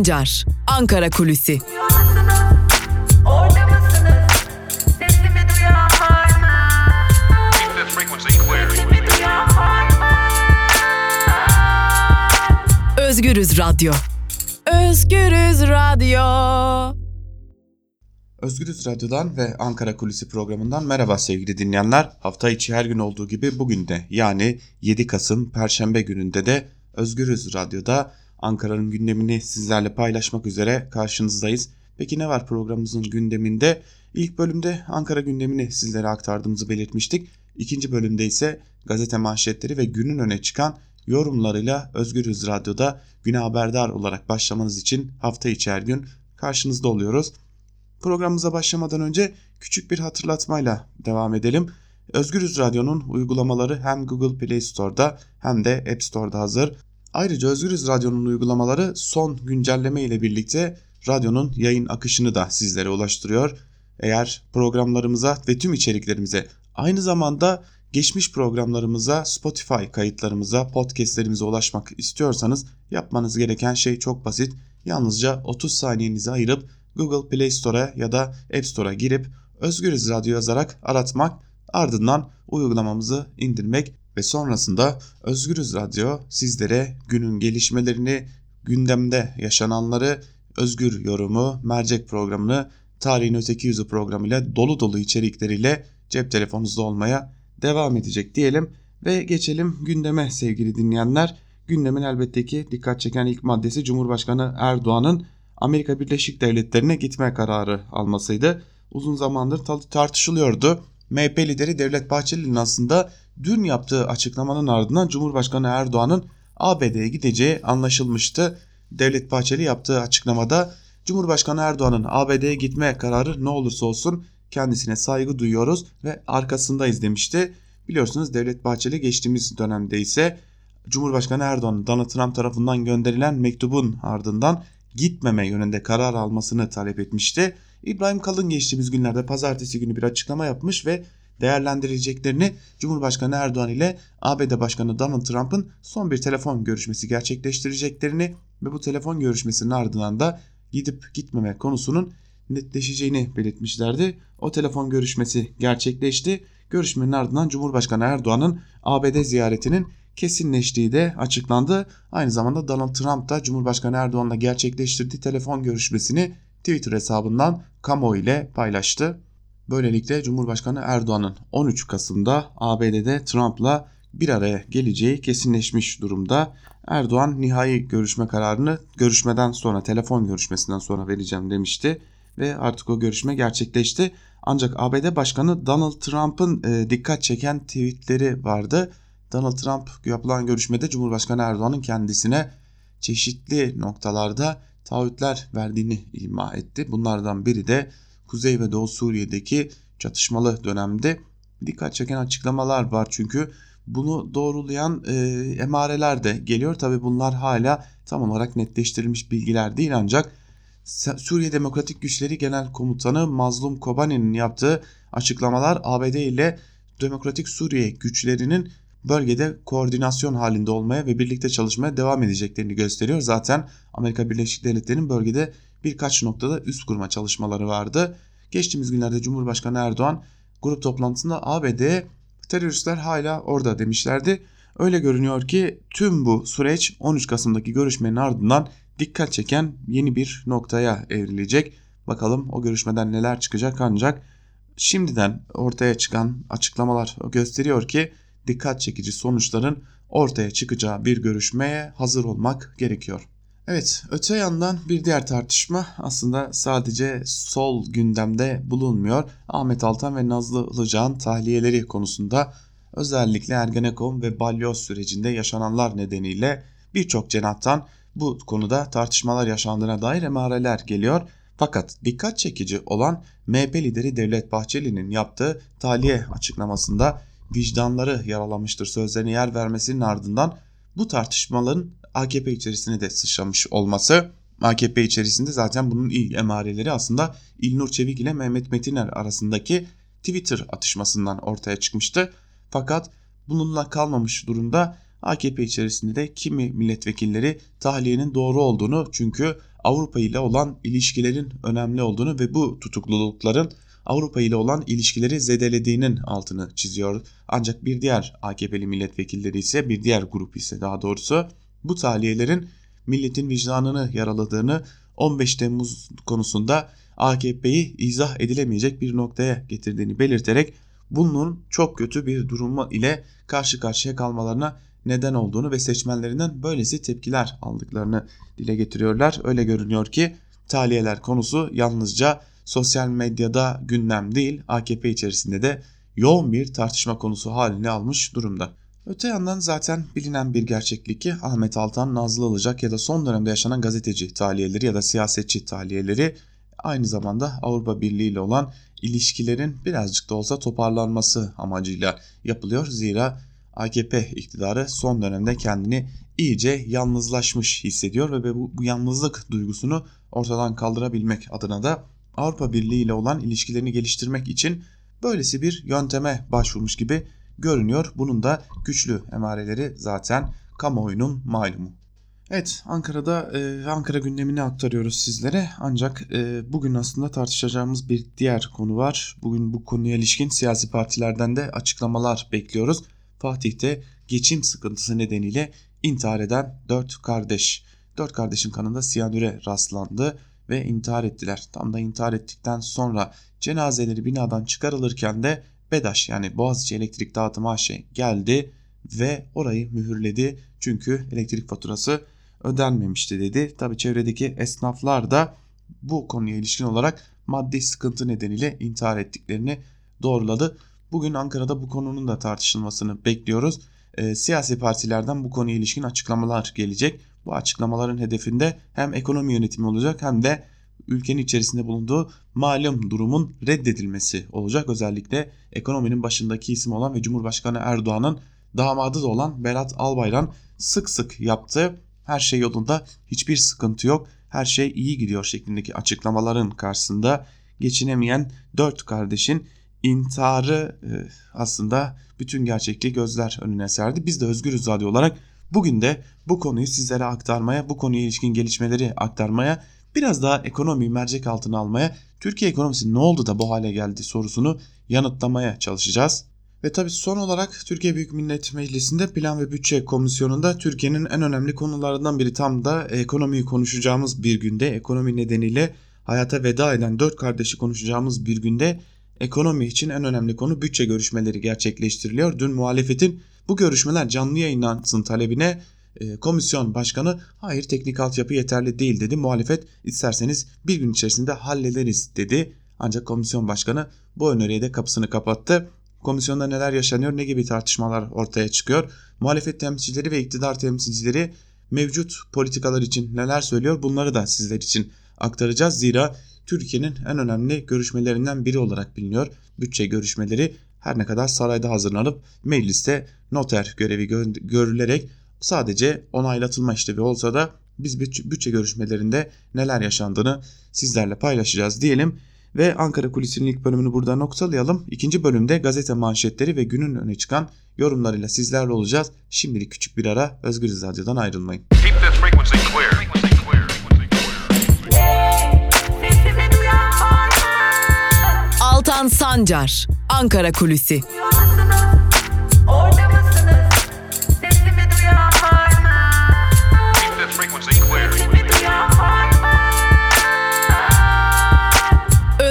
Sancar, Ankara Kulüsi. Özgürüz Radyo. Özgürüz Radyo. Özgürüz Radyo'dan ve Ankara Kulisi programından merhaba sevgili dinleyenler. Hafta içi her gün olduğu gibi bugün de yani 7 Kasım Perşembe gününde de Özgürüz Radyo'da Ankara'nın gündemini sizlerle paylaşmak üzere karşınızdayız. Peki ne var programımızın gündeminde? İlk bölümde Ankara gündemini sizlere aktardığımızı belirtmiştik. İkinci bölümde ise gazete manşetleri ve günün öne çıkan yorumlarıyla Özgürüz Radyo'da güne haberdar olarak başlamanız için hafta içi her gün karşınızda oluyoruz. Programımıza başlamadan önce küçük bir hatırlatmayla devam edelim. Özgürüz Radyo'nun uygulamaları hem Google Play Store'da hem de App Store'da hazır. Ayrıca Özgürüz Radyo'nun uygulamaları son güncelleme ile birlikte radyonun yayın akışını da sizlere ulaştırıyor. Eğer programlarımıza ve tüm içeriklerimize aynı zamanda geçmiş programlarımıza, Spotify kayıtlarımıza, podcastlerimize ulaşmak istiyorsanız yapmanız gereken şey çok basit. Yalnızca 30 saniyenizi ayırıp Google Play Store'a ya da App Store'a girip Özgürüz Radyo yazarak aratmak, ardından uygulamamızı indirmek ve sonrasında Özgürüz Radyo sizlere günün gelişmelerini, gündemde yaşananları, özgür yorumu, mercek programını, tarihin öteki yüzü programıyla dolu dolu içerikleriyle cep telefonunuzda olmaya devam edecek diyelim ve geçelim gündeme sevgili dinleyenler. Gündemin elbette ki dikkat çeken ilk maddesi Cumhurbaşkanı Erdoğan'ın Amerika Birleşik Devletleri'ne gitme kararı almasıydı. Uzun zamandır tartışılıyordu. MHP lideri Devlet Bahçeli'nin aslında dün yaptığı açıklamanın ardından Cumhurbaşkanı Erdoğan'ın ABD'ye gideceği anlaşılmıştı. Devlet Bahçeli yaptığı açıklamada Cumhurbaşkanı Erdoğan'ın ABD'ye gitme kararı ne olursa olsun kendisine saygı duyuyoruz ve arkasındayız demişti. Biliyorsunuz Devlet Bahçeli geçtiğimiz dönemde ise Cumhurbaşkanı Erdoğan Donald Trump tarafından gönderilen mektubun ardından gitmeme yönünde karar almasını talep etmişti. İbrahim Kalın geçtiğimiz günlerde pazartesi günü bir açıklama yapmış ve değerlendireceklerini Cumhurbaşkanı Erdoğan ile ABD Başkanı Donald Trump'ın son bir telefon görüşmesi gerçekleştireceklerini ve bu telefon görüşmesinin ardından da gidip gitmeme konusunun netleşeceğini belirtmişlerdi. O telefon görüşmesi gerçekleşti. Görüşmenin ardından Cumhurbaşkanı Erdoğan'ın ABD ziyaretinin kesinleştiği de açıklandı. Aynı zamanda Donald Trump da Cumhurbaşkanı Erdoğan'la gerçekleştirdiği telefon görüşmesini Twitter hesabından kamuoyu ile paylaştı. Böylelikle Cumhurbaşkanı Erdoğan'ın 13 Kasım'da ABD'de Trump'la bir araya geleceği kesinleşmiş durumda. Erdoğan nihai görüşme kararını görüşmeden sonra telefon görüşmesinden sonra vereceğim demişti ve artık o görüşme gerçekleşti. Ancak ABD Başkanı Donald Trump'ın e, dikkat çeken tweetleri vardı. Donald Trump yapılan görüşmede Cumhurbaşkanı Erdoğan'ın kendisine çeşitli noktalarda taahhütler verdiğini ima etti. Bunlardan biri de Kuzey ve Doğu Suriye'deki çatışmalı dönemde dikkat çeken açıklamalar var çünkü bunu doğrulayan e, emareler de geliyor. Tabi bunlar hala tam olarak netleştirilmiş bilgiler değil ancak Suriye Demokratik Güçleri Genel Komutanı Mazlum Kobani'nin yaptığı açıklamalar ABD ile Demokratik Suriye güçlerinin bölgede koordinasyon halinde olmaya ve birlikte çalışmaya devam edeceklerini gösteriyor. Zaten Amerika Birleşik Devletleri'nin bölgede birkaç noktada üst kurma çalışmaları vardı. Geçtiğimiz günlerde Cumhurbaşkanı Erdoğan grup toplantısında ABD teröristler hala orada demişlerdi. Öyle görünüyor ki tüm bu süreç 13 Kasım'daki görüşmenin ardından dikkat çeken yeni bir noktaya evrilecek. Bakalım o görüşmeden neler çıkacak ancak şimdiden ortaya çıkan açıklamalar gösteriyor ki dikkat çekici sonuçların ortaya çıkacağı bir görüşmeye hazır olmak gerekiyor. Evet, öte yandan bir diğer tartışma aslında sadece sol gündemde bulunmuyor. Ahmet Altan ve Nazlı Ilıcağ'ın tahliyeleri konusunda özellikle Ergenekon ve Balyoz sürecinde yaşananlar nedeniyle birçok cenahtan bu konuda tartışmalar yaşandığına dair emareler geliyor. Fakat dikkat çekici olan MHP lideri Devlet Bahçeli'nin yaptığı tahliye açıklamasında vicdanları yaralamıştır sözlerine yer vermesinin ardından bu tartışmaların AKP içerisine de sıçramış olması AKP içerisinde zaten bunun ilk emareleri aslında İlnur Çevik ile Mehmet Metiner arasındaki Twitter atışmasından ortaya çıkmıştı. Fakat bununla kalmamış durumda AKP içerisinde de kimi milletvekilleri tahliyenin doğru olduğunu çünkü Avrupa ile olan ilişkilerin önemli olduğunu ve bu tutuklulukların Avrupa ile olan ilişkileri zedelediğinin altını çiziyor. Ancak bir diğer AKP'li milletvekilleri ise bir diğer grup ise daha doğrusu bu tahliyelerin milletin vicdanını yaraladığını 15 Temmuz konusunda AKP'yi izah edilemeyecek bir noktaya getirdiğini belirterek bunun çok kötü bir durumu ile karşı karşıya kalmalarına neden olduğunu ve seçmenlerinden böylesi tepkiler aldıklarını dile getiriyorlar. Öyle görünüyor ki tahliyeler konusu yalnızca sosyal medyada gündem değil AKP içerisinde de yoğun bir tartışma konusu halini almış durumda. Öte yandan zaten bilinen bir gerçeklik ki Ahmet Altan, Nazlı Ilıcak ya da son dönemde yaşanan gazeteci tahliyeleri ya da siyasetçi tahliyeleri aynı zamanda Avrupa Birliği ile olan ilişkilerin birazcık da olsa toparlanması amacıyla yapılıyor. Zira AKP iktidarı son dönemde kendini iyice yalnızlaşmış hissediyor ve bu, bu yalnızlık duygusunu ortadan kaldırabilmek adına da Avrupa Birliği ile olan ilişkilerini geliştirmek için böylesi bir yönteme başvurmuş gibi görünüyor. Bunun da güçlü emareleri zaten kamuoyunun malumu. Evet Ankara'da e, Ankara gündemini aktarıyoruz sizlere ancak e, bugün aslında tartışacağımız bir diğer konu var. Bugün bu konuya ilişkin siyasi partilerden de açıklamalar bekliyoruz. Fatih'te geçim sıkıntısı nedeniyle intihar eden 4 kardeş. 4 kardeşin kanında siyanüre rastlandı ve intihar ettiler. Tam da intihar ettikten sonra cenazeleri binadan çıkarılırken de BEDAŞ yani Boğaziçi Elektrik Dağıtım AŞ geldi ve orayı mühürledi. Çünkü elektrik faturası ödenmemişti dedi. Tabi çevredeki esnaflar da bu konuya ilişkin olarak maddi sıkıntı nedeniyle intihar ettiklerini doğruladı. Bugün Ankara'da bu konunun da tartışılmasını bekliyoruz. E, siyasi partilerden bu konuya ilişkin açıklamalar gelecek. Bu açıklamaların hedefinde hem ekonomi yönetimi olacak hem de ülkenin içerisinde bulunduğu malum durumun reddedilmesi olacak. Özellikle ekonominin başındaki isim olan ve Cumhurbaşkanı Erdoğan'ın damadı da olan Berat Albayrak sık sık yaptığı her şey yolunda hiçbir sıkıntı yok her şey iyi gidiyor şeklindeki açıklamaların karşısında geçinemeyen dört kardeşin intiharı e, aslında bütün gerçekliği gözler önüne serdi. Biz de Özgürüz Radyo olarak bugün de bu konuyu sizlere aktarmaya, bu konuya ilişkin gelişmeleri aktarmaya, biraz daha ekonomi mercek altına almaya, Türkiye ekonomisi ne oldu da bu hale geldi sorusunu yanıtlamaya çalışacağız. Ve tabii son olarak Türkiye Büyük Millet Meclisi'nde Plan ve Bütçe Komisyonu'nda Türkiye'nin en önemli konularından biri tam da ekonomiyi konuşacağımız bir günde ekonomi nedeniyle hayata veda eden dört kardeşi konuşacağımız bir günde ekonomi için en önemli konu bütçe görüşmeleri gerçekleştiriliyor. Dün muhalefetin bu görüşmeler canlı yayınlansın talebine komisyon başkanı hayır teknik altyapı yeterli değil dedi. Muhalefet isterseniz bir gün içerisinde hallederiz dedi. Ancak komisyon başkanı bu öneriye de kapısını kapattı. Komisyonda neler yaşanıyor, ne gibi tartışmalar ortaya çıkıyor? Muhalefet temsilcileri ve iktidar temsilcileri mevcut politikalar için neler söylüyor? Bunları da sizler için aktaracağız. Zira Türkiye'nin en önemli görüşmelerinden biri olarak biliniyor. Bütçe görüşmeleri her ne kadar sarayda hazırlanıp mecliste noter görevi görülerek sadece onaylatılma işlevi olsa da biz bütçe görüşmelerinde neler yaşandığını sizlerle paylaşacağız diyelim. Ve Ankara Kulisi'nin ilk bölümünü burada noktalayalım. İkinci bölümde gazete manşetleri ve günün öne çıkan yorumlarıyla sizlerle olacağız. Şimdilik küçük bir ara Özgür Radyo'dan ayrılmayın. Altan Sancar, Ankara Kulüsi.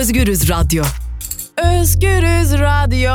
Özgürüz Radyo. Özgürüz Radyo.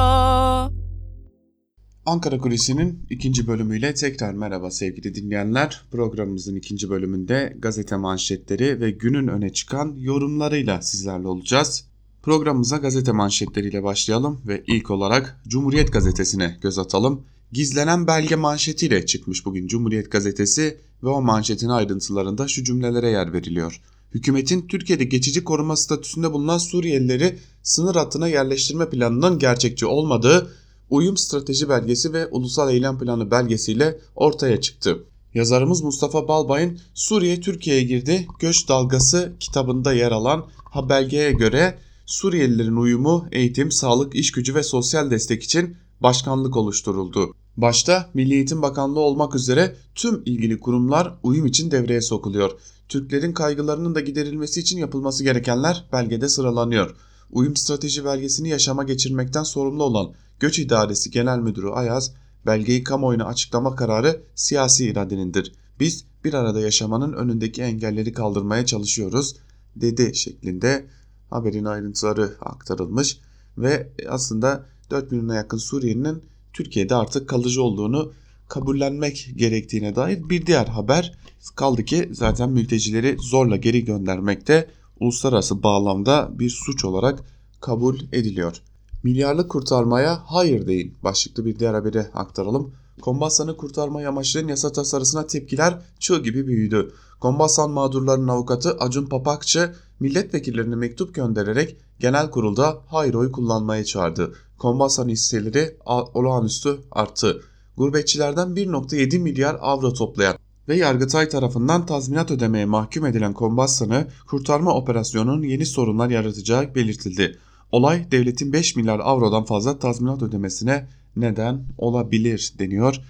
Ankara Kulisi'nin ikinci bölümüyle tekrar merhaba sevgili dinleyenler. Programımızın ikinci bölümünde gazete manşetleri ve günün öne çıkan yorumlarıyla sizlerle olacağız. Programımıza gazete manşetleriyle başlayalım ve ilk olarak Cumhuriyet Gazetesi'ne göz atalım. Gizlenen belge manşetiyle çıkmış bugün Cumhuriyet Gazetesi ve o manşetin ayrıntılarında şu cümlelere yer veriliyor hükümetin Türkiye'de geçici koruma statüsünde bulunan Suriyelileri sınır hattına yerleştirme planının gerçekçi olmadığı uyum strateji belgesi ve ulusal eylem planı belgesiyle ortaya çıktı. Yazarımız Mustafa Balbay'ın Suriye Türkiye'ye girdi göç dalgası kitabında yer alan ha belgeye göre Suriyelilerin uyumu, eğitim, sağlık, iş gücü ve sosyal destek için başkanlık oluşturuldu. Başta Milli Eğitim Bakanlığı olmak üzere tüm ilgili kurumlar uyum için devreye sokuluyor. Türklerin kaygılarının da giderilmesi için yapılması gerekenler belgede sıralanıyor. Uyum strateji belgesini yaşama geçirmekten sorumlu olan Göç İdaresi Genel Müdürü Ayaz, belgeyi kamuoyuna açıklama kararı siyasi iradenindir. Biz bir arada yaşamanın önündeki engelleri kaldırmaya çalışıyoruz dedi şeklinde haberin ayrıntıları aktarılmış ve aslında 4 milyona yakın Suriyelinin Türkiye'de artık kalıcı olduğunu kabullenmek gerektiğine dair bir diğer haber kaldı ki zaten mültecileri zorla geri göndermekte uluslararası bağlamda bir suç olarak kabul ediliyor. Milyarlık kurtarmaya hayır deyin başlıklı bir diğer haberi aktaralım. Kombasan'ı kurtarmayı amaçlayan yasa tasarısına tepkiler çığ gibi büyüdü. Kombasan mağdurlarının avukatı Acun Papakçı milletvekillerine mektup göndererek genel kurulda hayır oy kullanmaya çağırdı. Kombasan hisseleri olağanüstü arttı. Gurbetçilerden 1.7 milyar avro toplayan ve Yargıtay tarafından tazminat ödemeye mahkum edilen Kombasan'ı kurtarma operasyonunun yeni sorunlar yaratacağı belirtildi. Olay devletin 5 milyar avrodan fazla tazminat ödemesine neden olabilir deniyor.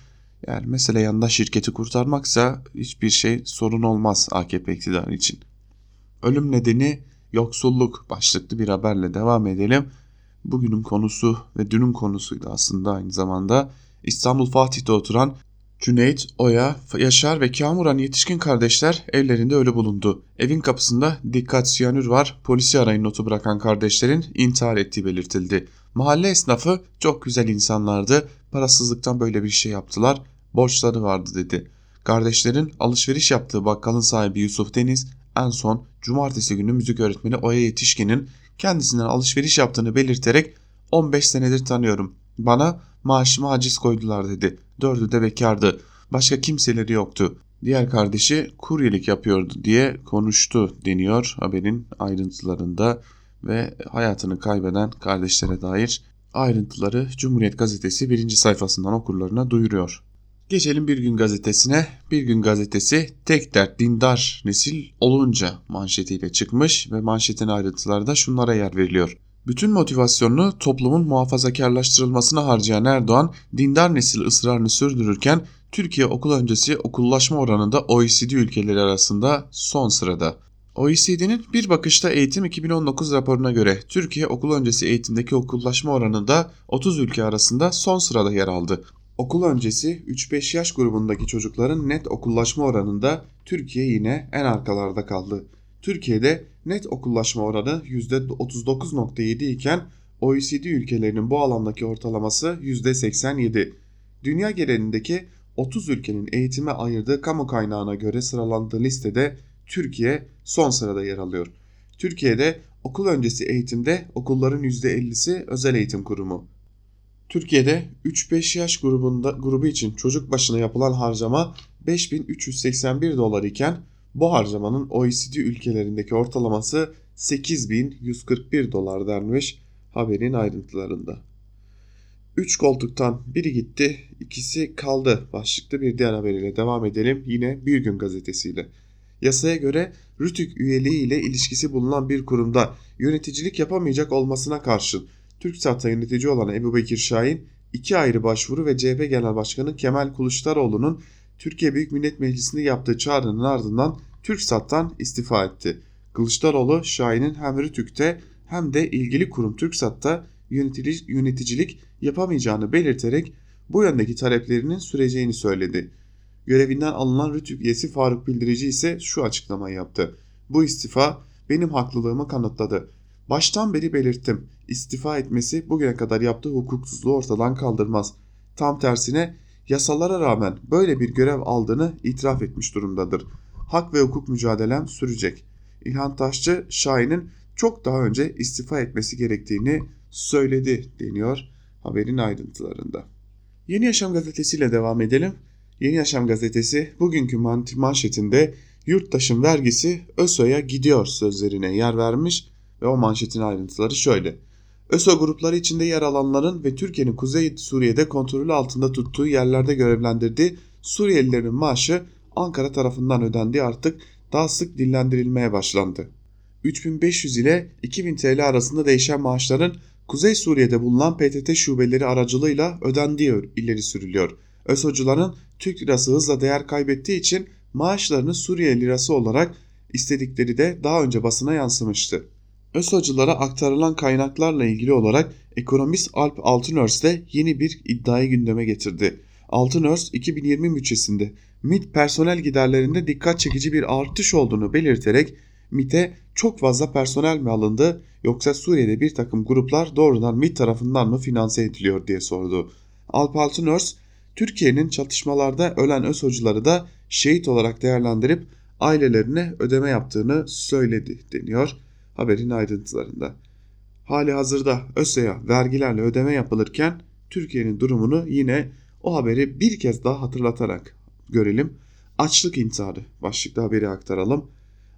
Yani mesele yanında şirketi kurtarmaksa hiçbir şey sorun olmaz AKP iktidarı için. Ölüm nedeni yoksulluk başlıklı bir haberle devam edelim. Bugünün konusu ve dünün konusuydu aslında aynı zamanda. İstanbul Fatih'te oturan Cüneyt, Oya, Yaşar ve Kamuran yetişkin kardeşler evlerinde ölü bulundu. Evin kapısında dikkat siyanür var, polisi arayın notu bırakan kardeşlerin intihar ettiği belirtildi. Mahalle esnafı çok güzel insanlardı, parasızlıktan böyle bir şey yaptılar, borçları vardı dedi. Kardeşlerin alışveriş yaptığı bakkalın sahibi Yusuf Deniz en son cumartesi günü müzik öğretmeni Oya Yetişkin'in kendisinden alışveriş yaptığını belirterek 15 senedir tanıyorum. Bana maaşıma haciz koydular dedi. Dördü de bekardı. Başka kimseleri yoktu. Diğer kardeşi kuryelik yapıyordu diye konuştu deniyor haberin ayrıntılarında ve hayatını kaybeden kardeşlere dair ayrıntıları Cumhuriyet Gazetesi birinci sayfasından okurlarına duyuruyor. Geçelim Bir Gün Gazetesi'ne. Bir Gün Gazetesi tek dert dindar nesil olunca manşetiyle çıkmış ve manşetin ayrıntılarda şunlara yer veriliyor. Bütün motivasyonunu toplumun muhafazakarlaştırılmasına harcayan Erdoğan, dindar nesil ısrarını sürdürürken Türkiye okul öncesi okullaşma oranında OECD ülkeleri arasında son sırada. OECD'nin bir bakışta eğitim 2019 raporuna göre Türkiye okul öncesi eğitimdeki okullaşma oranında 30 ülke arasında son sırada yer aldı. Okul öncesi 3-5 yaş grubundaki çocukların net okullaşma oranında Türkiye yine en arkalarda kaldı. Türkiye'de net okullaşma oranı %39.7 iken OECD ülkelerinin bu alandaki ortalaması %87. Dünya genelindeki 30 ülkenin eğitime ayırdığı kamu kaynağına göre sıralandığı listede Türkiye son sırada yer alıyor. Türkiye'de okul öncesi eğitimde okulların %50'si özel eğitim kurumu. Türkiye'de 3-5 yaş grubunda grubu için çocuk başına yapılan harcama 5381 dolar iken bu harcamanın OECD ülkelerindeki ortalaması 8141 dolar denmiş haberin ayrıntılarında. 3 koltuktan biri gitti, ikisi kaldı başlıklı bir diğer haberiyle devam edelim yine Bir Gün gazetesiyle. Yasaya göre Rütük üyeliği ile ilişkisi bulunan bir kurumda yöneticilik yapamayacak olmasına karşın TürkSat'ta yönetici olan Ebu Bekir Şahin iki ayrı başvuru ve CHP Genel Başkanı Kemal Kılıçdaroğlu'nun Türkiye Büyük Millet Meclisi'nde yaptığı çağrının ardından TürkSat'tan istifa etti. Kılıçdaroğlu Şahin'in hem Rütük'te hem de ilgili kurum TürkSat'ta yöneticilik, yöneticilik yapamayacağını belirterek bu yöndeki taleplerinin süreceğini söyledi. Görevinden alınan Rütük üyesi Faruk Bildirici ise şu açıklamayı yaptı. Bu istifa benim haklılığımı kanıtladı. Baştan beri belirttim. İstifa etmesi bugüne kadar yaptığı hukuksuzluğu ortadan kaldırmaz. Tam tersine yasalara rağmen böyle bir görev aldığını itiraf etmiş durumdadır. Hak ve hukuk mücadelem sürecek. İlhan Taşçı Şahin'in çok daha önce istifa etmesi gerektiğini söyledi deniyor haberin ayrıntılarında. Yeni Yaşam Gazetesi ile devam edelim. Yeni Yaşam Gazetesi bugünkü manşetinde yurttaşın vergisi ÖSO'ya gidiyor sözlerine yer vermiş ve o manşetin ayrıntıları şöyle. ÖSO grupları içinde yer alanların ve Türkiye'nin Kuzey Suriye'de kontrolü altında tuttuğu yerlerde görevlendirdiği Suriyelilerin maaşı Ankara tarafından ödendiği artık daha sık dillendirilmeye başlandı. 3500 ile 2000 TL arasında değişen maaşların Kuzey Suriye'de bulunan PTT şubeleri aracılığıyla ödendiği ileri sürülüyor. ÖSO'cuların Türk lirası hızla değer kaybettiği için maaşlarını Suriye lirası olarak istedikleri de daha önce basına yansımıştı. ÖSO'culara aktarılan kaynaklarla ilgili olarak ekonomist Alp Altınörs de yeni bir iddiayı gündeme getirdi. Altınörs 2020 bütçesinde MİT personel giderlerinde dikkat çekici bir artış olduğunu belirterek MİT'e çok fazla personel mi alındı yoksa Suriye'de bir takım gruplar doğrudan MİT tarafından mı finanse ediliyor diye sordu. Alp Altınörs, Türkiye'nin çatışmalarda ölen ÖSO'cuları da şehit olarak değerlendirip ailelerine ödeme yaptığını söyledi deniyor haberin ayrıntılarında. Hali hazırda ÖSE'ye vergilerle ödeme yapılırken Türkiye'nin durumunu yine o haberi bir kez daha hatırlatarak görelim. Açlık intiharı başlıklı haberi aktaralım.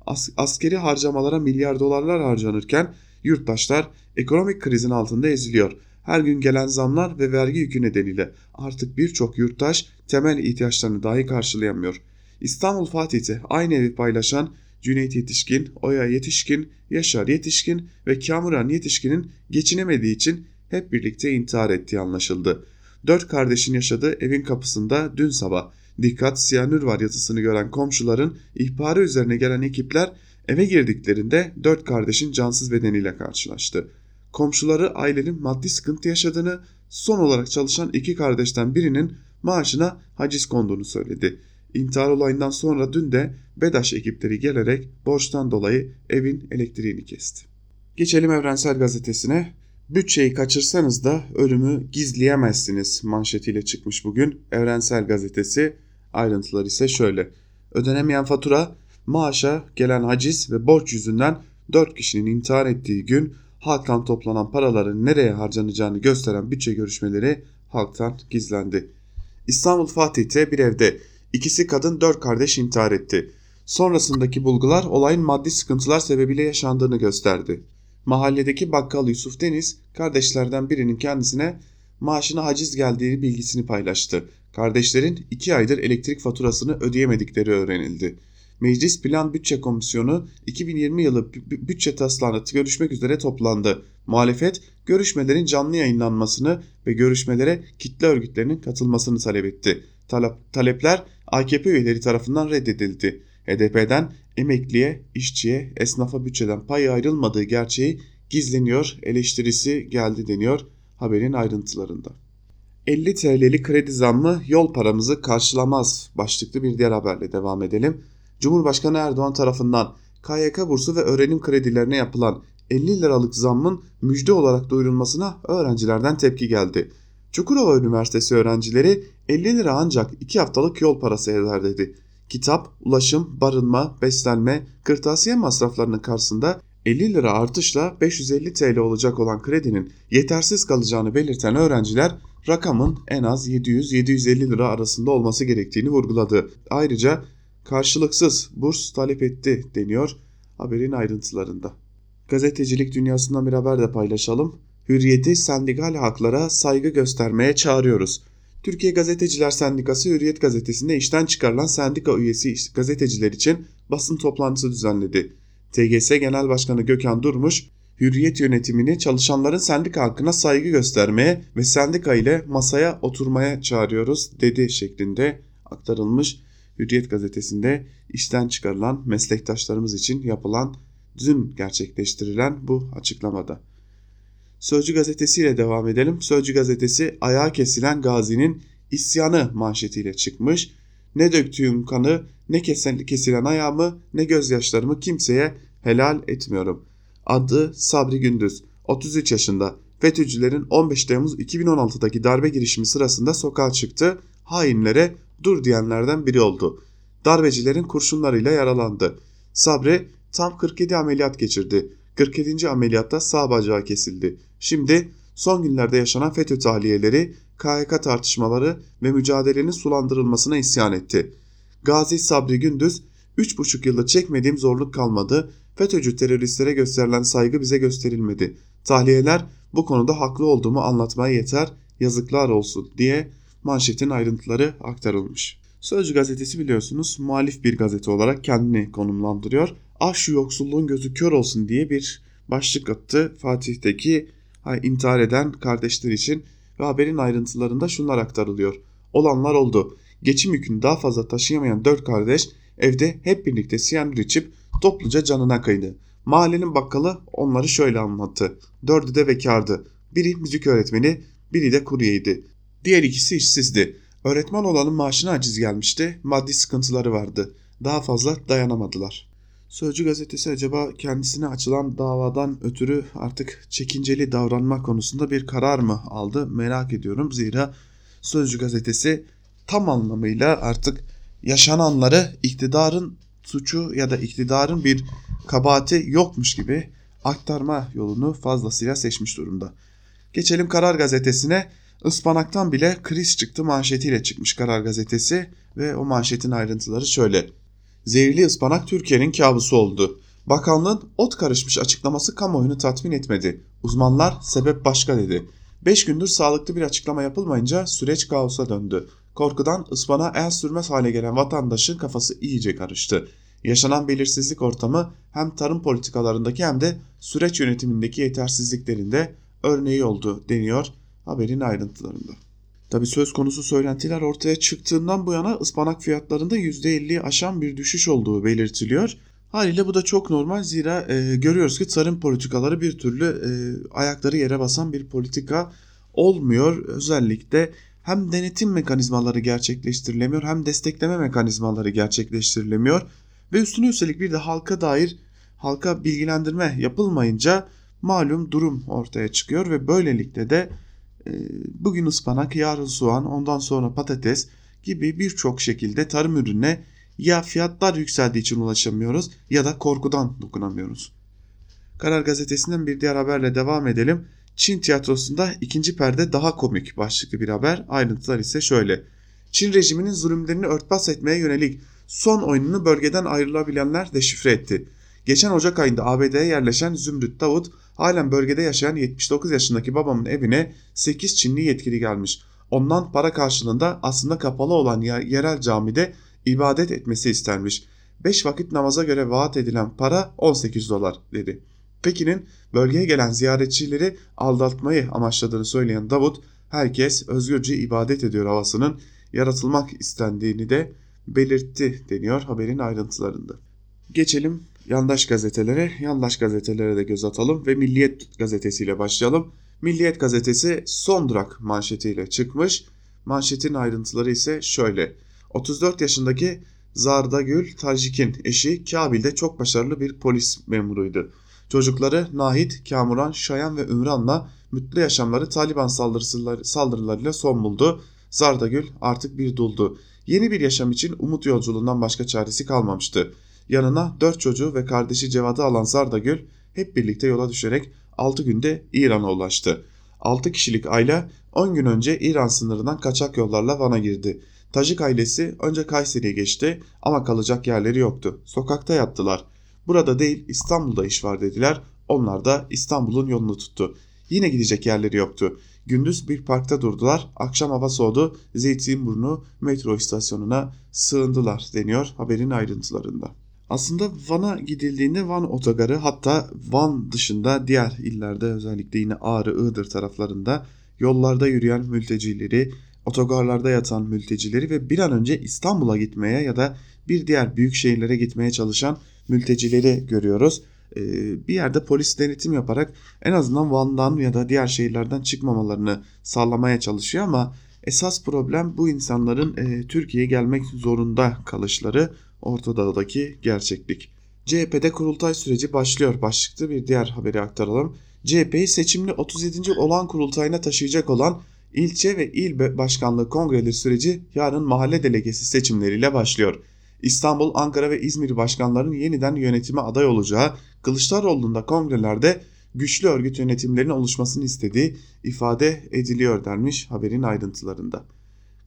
As askeri harcamalara milyar dolarlar harcanırken yurttaşlar ekonomik krizin altında eziliyor. Her gün gelen zamlar ve vergi yükü nedeniyle artık birçok yurttaş temel ihtiyaçlarını dahi karşılayamıyor. İstanbul Fatih'te aynı evi paylaşan Cüneyt Yetişkin, Oya Yetişkin, Yaşar Yetişkin ve Kamuran Yetişkin'in geçinemediği için hep birlikte intihar ettiği anlaşıldı. Dört kardeşin yaşadığı evin kapısında dün sabah dikkat siyanür var yatısını gören komşuların ihbarı üzerine gelen ekipler eve girdiklerinde dört kardeşin cansız bedeniyle karşılaştı. Komşuları ailenin maddi sıkıntı yaşadığını, son olarak çalışan iki kardeşten birinin maaşına haciz konduğunu söyledi. İntihar olayından sonra dün de BEDAŞ ekipleri gelerek borçtan dolayı evin elektriğini kesti. Geçelim Evrensel Gazetesi'ne. Bütçeyi kaçırsanız da ölümü gizleyemezsiniz manşetiyle çıkmış bugün. Evrensel Gazetesi ayrıntılar ise şöyle. Ödenemeyen fatura, maaşa gelen haciz ve borç yüzünden 4 kişinin intihar ettiği gün halktan toplanan paraların nereye harcanacağını gösteren bütçe görüşmeleri halktan gizlendi. İstanbul Fatih'te bir evde İkisi kadın dört kardeş intihar etti. Sonrasındaki bulgular olayın maddi sıkıntılar sebebiyle yaşandığını gösterdi. Mahalledeki bakkal Yusuf Deniz kardeşlerden birinin kendisine maaşına haciz geldiği bilgisini paylaştı. Kardeşlerin iki aydır elektrik faturasını ödeyemedikleri öğrenildi. Meclis Plan Bütçe Komisyonu 2020 yılı bütçe taslağını görüşmek üzere toplandı. Muhalefet görüşmelerin canlı yayınlanmasını ve görüşmelere kitle örgütlerinin katılmasını talep etti. Talep, talepler AKP üyeleri tarafından reddedildi. HDP'den emekliye, işçiye, esnafa bütçeden pay ayrılmadığı gerçeği gizleniyor, eleştirisi geldi deniyor haberin ayrıntılarında. 50 TL'li kredi zammı yol paramızı karşılamaz başlıklı bir diğer haberle devam edelim. Cumhurbaşkanı Erdoğan tarafından KYK bursu ve öğrenim kredilerine yapılan 50 liralık zammın müjde olarak duyurulmasına öğrencilerden tepki geldi. Çukurova Üniversitesi öğrencileri 50 lira ancak 2 haftalık yol parası eder dedi. Kitap, ulaşım, barınma, beslenme, kırtasiye masraflarının karşısında 50 lira artışla 550 TL olacak olan kredinin yetersiz kalacağını belirten öğrenciler rakamın en az 700-750 lira arasında olması gerektiğini vurguladı. Ayrıca karşılıksız burs talep etti deniyor haberin ayrıntılarında. Gazetecilik dünyasından bir haber de paylaşalım. Hürriyeti sendikal haklara saygı göstermeye çağırıyoruz. Türkiye Gazeteciler Sendikası Hürriyet Gazetesi'nde işten çıkarılan sendika üyesi gazeteciler için basın toplantısı düzenledi. TGS Genel Başkanı Gökhan Durmuş, Hürriyet yönetimini çalışanların sendika hakkına saygı göstermeye ve sendika ile masaya oturmaya çağırıyoruz dedi şeklinde aktarılmış Hürriyet gazetesinde işten çıkarılan meslektaşlarımız için yapılan dün gerçekleştirilen bu açıklamada. Sözcü gazetesiyle devam edelim. Sözcü gazetesi ayağı kesilen gazinin isyanı manşetiyle çıkmış. Ne döktüğüm kanı, ne kesilen ayağımı, ne gözyaşlarımı kimseye helal etmiyorum. Adı Sabri Gündüz. 33 yaşında. FETÖ'cülerin 15 Temmuz 2016'daki darbe girişimi sırasında sokağa çıktı. Hainlere dur diyenlerden biri oldu. Darbecilerin kurşunlarıyla yaralandı. Sabri tam 47 ameliyat geçirdi. 47. ameliyatta sağ bacağı kesildi. Şimdi son günlerde yaşanan FETÖ tahliyeleri, KHK tartışmaları ve mücadelenin sulandırılmasına isyan etti. Gazi Sabri Gündüz, 3,5 yılda çekmediğim zorluk kalmadı, FETÖ'cü teröristlere gösterilen saygı bize gösterilmedi. Tahliyeler bu konuda haklı olduğumu anlatmaya yeter, yazıklar olsun diye manşetin ayrıntıları aktarılmış. Sözcü gazetesi biliyorsunuz muhalif bir gazete olarak kendini konumlandırıyor. Ah şu yoksulluğun gözü kör olsun diye bir başlık attı Fatih'teki intihar eden kardeşler için ve haberin ayrıntılarında şunlar aktarılıyor. Olanlar oldu. Geçim yükünü daha fazla taşıyamayan dört kardeş evde hep birlikte siyanür içip topluca canına kıydı. Mahallenin bakkalı onları şöyle anlattı. Dördü de bekardı. Biri müzik öğretmeni, biri de kuryeydi. Diğer ikisi işsizdi. Öğretmen olanın maaşına aciz gelmişti. Maddi sıkıntıları vardı. Daha fazla dayanamadılar. Sözcü gazetesi acaba kendisine açılan davadan ötürü artık çekinceli davranma konusunda bir karar mı aldı merak ediyorum. Zira Sözcü gazetesi tam anlamıyla artık yaşananları iktidarın suçu ya da iktidarın bir kabahati yokmuş gibi aktarma yolunu fazlasıyla seçmiş durumda. Geçelim Karar Gazetesi'ne. Ispanaktan bile kriz çıktı manşetiyle çıkmış Karar Gazetesi ve o manşetin ayrıntıları şöyle. Zehirli ıspanak Türkiye'nin kabusu oldu. Bakanlığın ot karışmış açıklaması kamuoyunu tatmin etmedi. Uzmanlar sebep başka dedi. 5 gündür sağlıklı bir açıklama yapılmayınca süreç kaosa döndü. Korkudan ıspana el sürmez hale gelen vatandaşın kafası iyice karıştı. Yaşanan belirsizlik ortamı hem tarım politikalarındaki hem de süreç yönetimindeki yetersizliklerinde örneği oldu deniyor haberin ayrıntılarında. Tabi söz konusu söylentiler ortaya çıktığından bu yana ıspanak fiyatlarında %50'yi aşan bir düşüş olduğu belirtiliyor. Haliyle bu da çok normal zira e, görüyoruz ki tarım politikaları bir türlü e, ayakları yere basan bir politika olmuyor. Özellikle hem denetim mekanizmaları gerçekleştirilemiyor hem destekleme mekanizmaları gerçekleştirilemiyor. Ve üstüne üstelik bir de halka dair halka bilgilendirme yapılmayınca malum durum ortaya çıkıyor ve böylelikle de bugün ıspanak, yarın soğan, ondan sonra patates gibi birçok şekilde tarım ürününe ya fiyatlar yükseldiği için ulaşamıyoruz ya da korkudan dokunamıyoruz. Karar gazetesinden bir diğer haberle devam edelim. Çin tiyatrosunda ikinci perde daha komik başlıklı bir haber. Ayrıntılar ise şöyle. Çin rejiminin zulümlerini örtbas etmeye yönelik son oyununu bölgeden ayrılabilenler deşifre etti. Geçen Ocak ayında ABD'ye yerleşen Zümrüt Davut halen bölgede yaşayan 79 yaşındaki babamın evine 8 Çinli yetkili gelmiş. Ondan para karşılığında aslında kapalı olan yerel camide ibadet etmesi istenmiş. 5 vakit namaza göre vaat edilen para 18 dolar dedi. Pekin'in bölgeye gelen ziyaretçileri aldatmayı amaçladığını söyleyen Davut, herkes özgürce ibadet ediyor havasının yaratılmak istendiğini de belirtti deniyor haberin ayrıntılarında. Geçelim yandaş gazetelere. Yandaş gazetelere de göz atalım ve Milliyet gazetesiyle başlayalım. Milliyet gazetesi son durak manşetiyle çıkmış. Manşetin ayrıntıları ise şöyle. 34 yaşındaki Zardagül Tajik'in eşi Kabil'de çok başarılı bir polis memuruydu. Çocukları Nahit, Kamuran, Şayan ve Ümran'la mutlu yaşamları Taliban saldırılarıyla son buldu. Zardagül artık bir duldu. Yeni bir yaşam için umut yolculuğundan başka çaresi kalmamıştı. Yanına dört çocuğu ve kardeşi Cevad'ı alan Zardagül hep birlikte yola düşerek 6 günde İran'a ulaştı. 6 kişilik aile 10 gün önce İran sınırından kaçak yollarla Van'a girdi. Tajik ailesi önce Kayseri'ye geçti ama kalacak yerleri yoktu. Sokakta yattılar. Burada değil İstanbul'da iş var dediler. Onlar da İstanbul'un yolunu tuttu. Yine gidecek yerleri yoktu. Gündüz bir parkta durdular. Akşam hava soğudu. Zeytinburnu metro istasyonuna sığındılar deniyor haberin ayrıntılarında. Aslında Van'a gidildiğinde Van otogarı hatta Van dışında diğer illerde özellikle yine Ağrı, Iğdır taraflarında yollarda yürüyen mültecileri, otogarlarda yatan mültecileri ve bir an önce İstanbul'a gitmeye ya da bir diğer büyük şehirlere gitmeye çalışan mültecileri görüyoruz. Ee, bir yerde polis denetim yaparak en azından Van'dan ya da diğer şehirlerden çıkmamalarını sağlamaya çalışıyor ama esas problem bu insanların e, Türkiye'ye gelmek zorunda kalışları Orta gerçeklik. CHP'de kurultay süreci başlıyor başlıklı bir diğer haberi aktaralım. CHP'yi seçimli 37. olan kurultayına taşıyacak olan ilçe ve il başkanlığı kongreleri süreci yarın mahalle delegesi seçimleriyle başlıyor. İstanbul, Ankara ve İzmir başkanlarının yeniden yönetime aday olacağı Kılıçdaroğlu'nun da kongrelerde güçlü örgüt yönetimlerinin oluşmasını istediği ifade ediliyor denmiş haberin ayrıntılarında.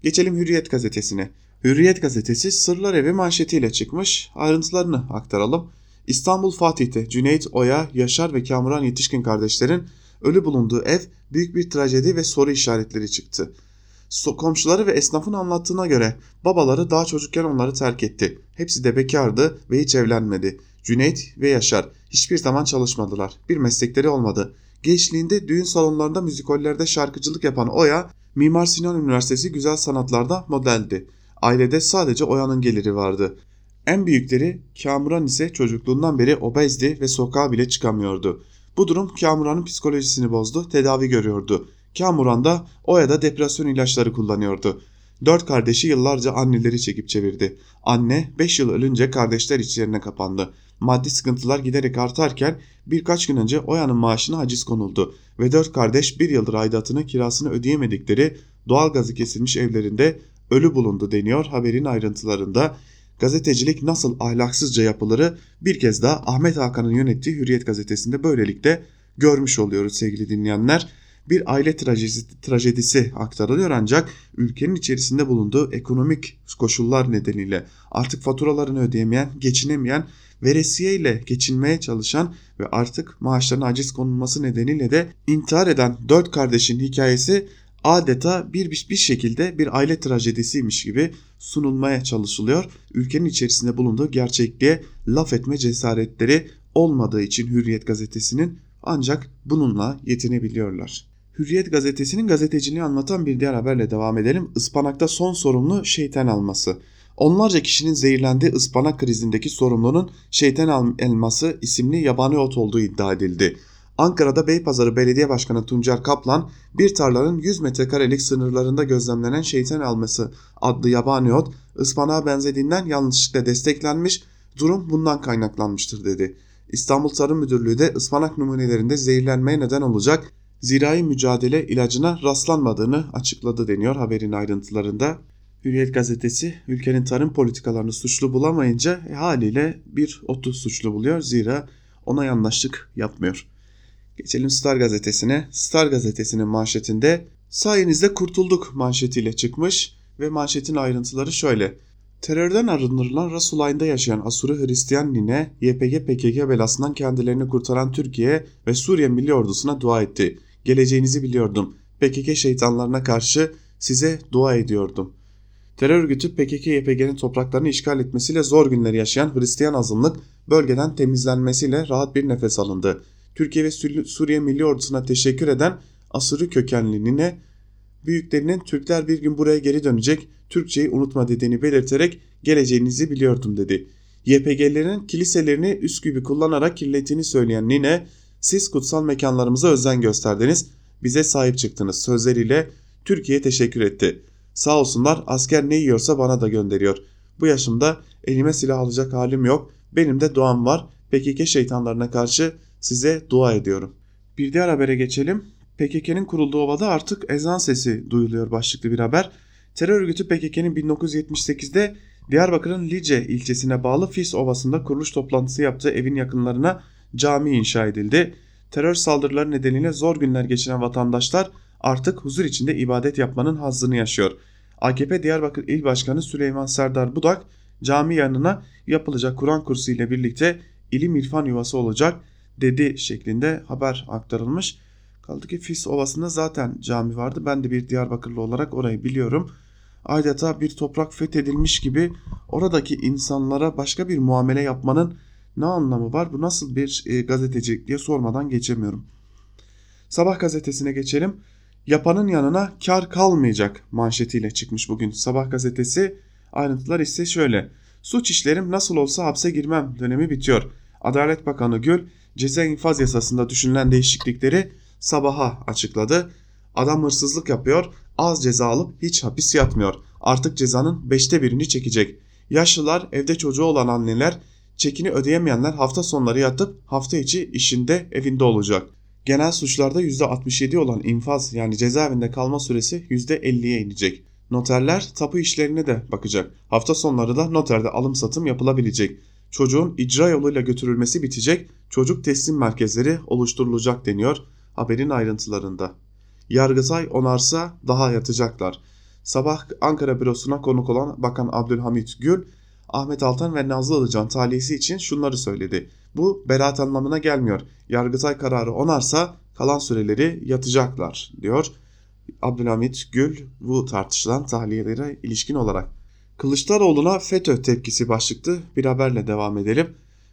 Geçelim Hürriyet gazetesine. Hürriyet gazetesi Sırlar Evi manşetiyle çıkmış. Ayrıntılarını aktaralım. İstanbul Fatih'te Cüneyt Oya, Yaşar ve Kamuran yetişkin kardeşlerin ölü bulunduğu ev büyük bir trajedi ve soru işaretleri çıktı. So komşuları ve esnafın anlattığına göre babaları daha çocukken onları terk etti. Hepsi de bekardı ve hiç evlenmedi. Cüneyt ve Yaşar hiçbir zaman çalışmadılar. Bir meslekleri olmadı. Gençliğinde düğün salonlarında müzikollerde şarkıcılık yapan Oya, Mimar Sinan Üniversitesi Güzel Sanatlar'da modeldi. Ailede sadece Oya'nın geliri vardı. En büyükleri Kamuran ise çocukluğundan beri obezdi ve sokağa bile çıkamıyordu. Bu durum Kamuran'ın psikolojisini bozdu, tedavi görüyordu. Kamuran da o ya da depresyon ilaçları kullanıyordu. Dört kardeşi yıllarca anneleri çekip çevirdi. Anne 5 yıl ölünce kardeşler içlerine kapandı. Maddi sıkıntılar giderek artarken birkaç gün önce Oya'nın maaşına haciz konuldu ve dört kardeş bir yıldır aidatını kirasını ödeyemedikleri doğalgazı kesilmiş evlerinde ölü bulundu deniyor haberin ayrıntılarında. Gazetecilik nasıl ahlaksızca yapılırı bir kez daha Ahmet Hakan'ın yönettiği Hürriyet gazetesinde böylelikle görmüş oluyoruz sevgili dinleyenler bir aile trajedisi, trajedisi aktarılıyor ancak ülkenin içerisinde bulunduğu ekonomik koşullar nedeniyle artık faturalarını ödeyemeyen, geçinemeyen, veresiye ile geçinmeye çalışan ve artık maaşlarına aciz konulması nedeniyle de intihar eden dört kardeşin hikayesi adeta bir bir şekilde bir aile trajedisiymiş gibi sunulmaya çalışılıyor. Ülkenin içerisinde bulunduğu gerçekliğe laf etme cesaretleri olmadığı için Hürriyet gazetesinin ancak bununla yetinebiliyorlar. Hürriyet gazetesinin gazeteciliği anlatan bir diğer haberle devam edelim. Ispanak'ta son sorumlu şeytan alması. Onlarca kişinin zehirlendiği ıspanak krizindeki sorumlunun şeytan elması isimli yabani ot olduğu iddia edildi. Ankara'da Beypazarı Belediye Başkanı Tuncer Kaplan bir tarlanın 100 metrekarelik sınırlarında gözlemlenen şeytan alması adlı yabani ot ıspanağa benzediğinden yanlışlıkla desteklenmiş durum bundan kaynaklanmıştır dedi. İstanbul Tarım Müdürlüğü de ıspanak numunelerinde zehirlenmeye neden olacak zirai mücadele ilacına rastlanmadığını açıkladı deniyor haberin ayrıntılarında. Hürriyet gazetesi ülkenin tarım politikalarını suçlu bulamayınca haliyle bir otu suçlu buluyor. Zira ona yandaşlık yapmıyor. Geçelim Star gazetesine. Star gazetesinin manşetinde sayenizde kurtulduk manşetiyle çıkmış ve manşetin ayrıntıları şöyle. Terörden arındırılan Rasulay'ında yaşayan Asuri Hristiyan Nine, YPG PKK belasından kendilerini kurtaran Türkiye ve Suriye Milli Ordusu'na dua etti. Geleceğinizi biliyordum. PKK şeytanlarına karşı size dua ediyordum. Terör örgütü PKK-YPG'nin topraklarını işgal etmesiyle zor günleri yaşayan Hristiyan azınlık bölgeden temizlenmesiyle rahat bir nefes alındı. Türkiye ve Suriye Milli Ordusu'na teşekkür eden Asuri kökenli büyüklerinin Türkler bir gün buraya geri dönecek, Türkçeyi unutma dediğini belirterek geleceğinizi biliyordum dedi. YPG'lerin kiliselerini gibi kullanarak kirlettiğini söyleyen Nine, siz kutsal mekanlarımıza özen gösterdiniz, bize sahip çıktınız sözleriyle Türkiye'ye teşekkür etti. Sağ olsunlar asker ne yiyorsa bana da gönderiyor. Bu yaşımda elime silah alacak halim yok. Benim de duam var. PKK şeytanlarına karşı size dua ediyorum. Bir diğer habere geçelim. PKK'nın kurulduğu ovada artık ezan sesi duyuluyor başlıklı bir haber. Terör örgütü PKK'nın 1978'de Diyarbakır'ın Lice ilçesine bağlı Fis Ovası'nda kuruluş toplantısı yaptığı evin yakınlarına cami inşa edildi. Terör saldırıları nedeniyle zor günler geçiren vatandaşlar artık huzur içinde ibadet yapmanın hazzını yaşıyor. AKP Diyarbakır İl Başkanı Süleyman Serdar Budak cami yanına yapılacak Kur'an kursu ile birlikte ilim irfan yuvası olacak dedi şeklinde haber aktarılmış. Kaldı ki Fis Ovası'nda zaten cami vardı. Ben de bir Diyarbakırlı olarak orayı biliyorum. Adeta bir toprak fethedilmiş gibi oradaki insanlara başka bir muamele yapmanın ne anlamı var? Bu nasıl bir e, gazetecilik diye sormadan geçemiyorum. Sabah gazetesine geçelim. Yapanın yanına kar kalmayacak manşetiyle çıkmış bugün Sabah gazetesi. Ayrıntılar ise şöyle. Suç işlerim nasıl olsa hapse girmem dönemi bitiyor. Adalet Bakanı Gül ceza infaz yasasında düşünülen değişiklikleri sabaha açıkladı. Adam hırsızlık yapıyor, az ceza alıp hiç hapis yatmıyor. Artık cezanın beşte birini çekecek. Yaşlılar, evde çocuğu olan anneler, çekini ödeyemeyenler hafta sonları yatıp hafta içi işinde evinde olacak. Genel suçlarda %67 olan infaz yani cezaevinde kalma süresi %50'ye inecek. Noterler tapu işlerine de bakacak. Hafta sonları da noterde alım satım yapılabilecek. Çocuğun icra yoluyla götürülmesi bitecek, çocuk teslim merkezleri oluşturulacak deniyor haberin ayrıntılarında. Yargıtay onarsa daha yatacaklar. Sabah Ankara bürosuna konuk olan Bakan Abdülhamit Gül, Ahmet Altan ve Nazlı Ilıcan talihsi için şunları söyledi. Bu beraat anlamına gelmiyor. Yargıtay kararı onarsa kalan süreleri yatacaklar diyor. Abdülhamit Gül bu tartışılan tahliyelere ilişkin olarak. Kılıçdaroğlu'na FETÖ tepkisi başlıklı bir haberle devam edelim.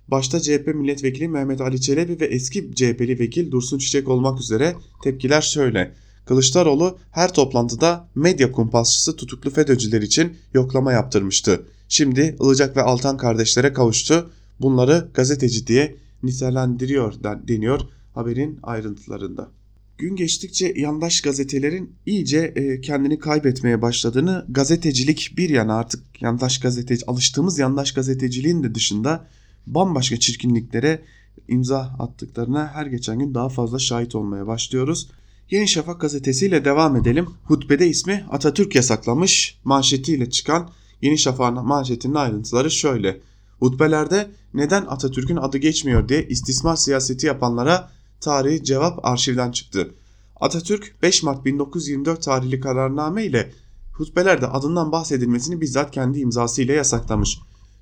Başta CHP milletvekili Mehmet Ali Çelebi ve eski CHP'li vekil Dursun Çiçek olmak üzere tepkiler şöyle. Kılıçdaroğlu her toplantıda medya kumpasçısı tutuklu FETÖ'cüler için yoklama yaptırmıştı. Şimdi Ilıcak ve Altan kardeşlere kavuştu. Bunları gazeteci diye nitelendiriyor deniyor haberin ayrıntılarında. Gün geçtikçe yandaş gazetelerin iyice e, kendini kaybetmeye başladığını gazetecilik bir yana artık yandaş gazeteci alıştığımız yandaş gazeteciliğin de dışında bambaşka çirkinliklere imza attıklarına her geçen gün daha fazla şahit olmaya başlıyoruz. Yeni Şafak gazetesiyle devam edelim. Hutbede ismi Atatürk yasaklamış manşetiyle çıkan Yeni Şafak'ın manşetinin ayrıntıları şöyle. Hutbelerde neden Atatürk'ün adı geçmiyor diye istismar siyaseti yapanlara tarihi cevap arşivden çıktı. Atatürk 5 Mart 1924 tarihli kararname ile hutbelerde adından bahsedilmesini bizzat kendi imzasıyla yasaklamış.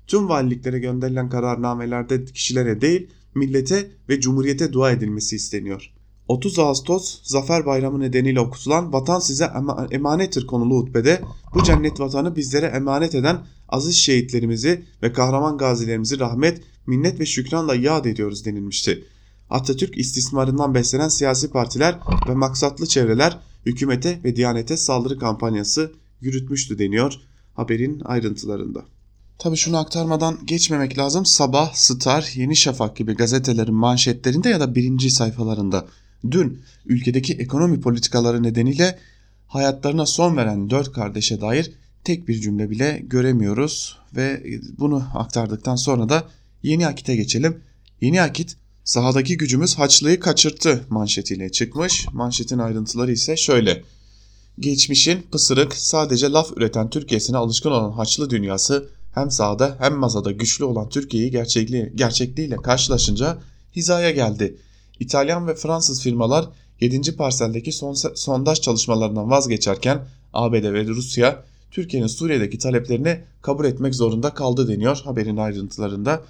Tüm valiliklere gönderilen kararnamelerde kişilere değil millete ve cumhuriyete dua edilmesi isteniyor. 30 Ağustos Zafer Bayramı nedeniyle okutulan Vatan size emanettir konulu hutbede bu cennet vatanı bizlere emanet eden aziz şehitlerimizi ve kahraman gazilerimizi rahmet, minnet ve şükranla yad ediyoruz denilmişti. Atatürk istismarından beslenen siyasi partiler ve maksatlı çevreler hükümete ve diyanete saldırı kampanyası yürütmüştü deniyor haberin ayrıntılarında. Tabii şunu aktarmadan geçmemek lazım. Sabah, Star, Yeni Şafak gibi gazetelerin manşetlerinde ya da birinci sayfalarında dün ülkedeki ekonomi politikaları nedeniyle hayatlarına son veren dört kardeşe dair tek bir cümle bile göremiyoruz ve bunu aktardıktan sonra da Yeni Akit'e geçelim. Yeni Akit sahadaki gücümüz Haçlı'yı kaçırttı manşetiyle çıkmış. Manşetin ayrıntıları ise şöyle. Geçmişin pısırık sadece laf üreten Türkiye'sine alışkın olan Haçlı dünyası hem sahada hem masada güçlü olan Türkiye'yi gerçekliği, gerçekliğiyle karşılaşınca hizaya geldi. İtalyan ve Fransız firmalar 7. parseldeki son, sondaj çalışmalarından vazgeçerken ABD ve Rusya Türkiye'nin Suriye'deki taleplerini kabul etmek zorunda kaldı deniyor haberin ayrıntılarında.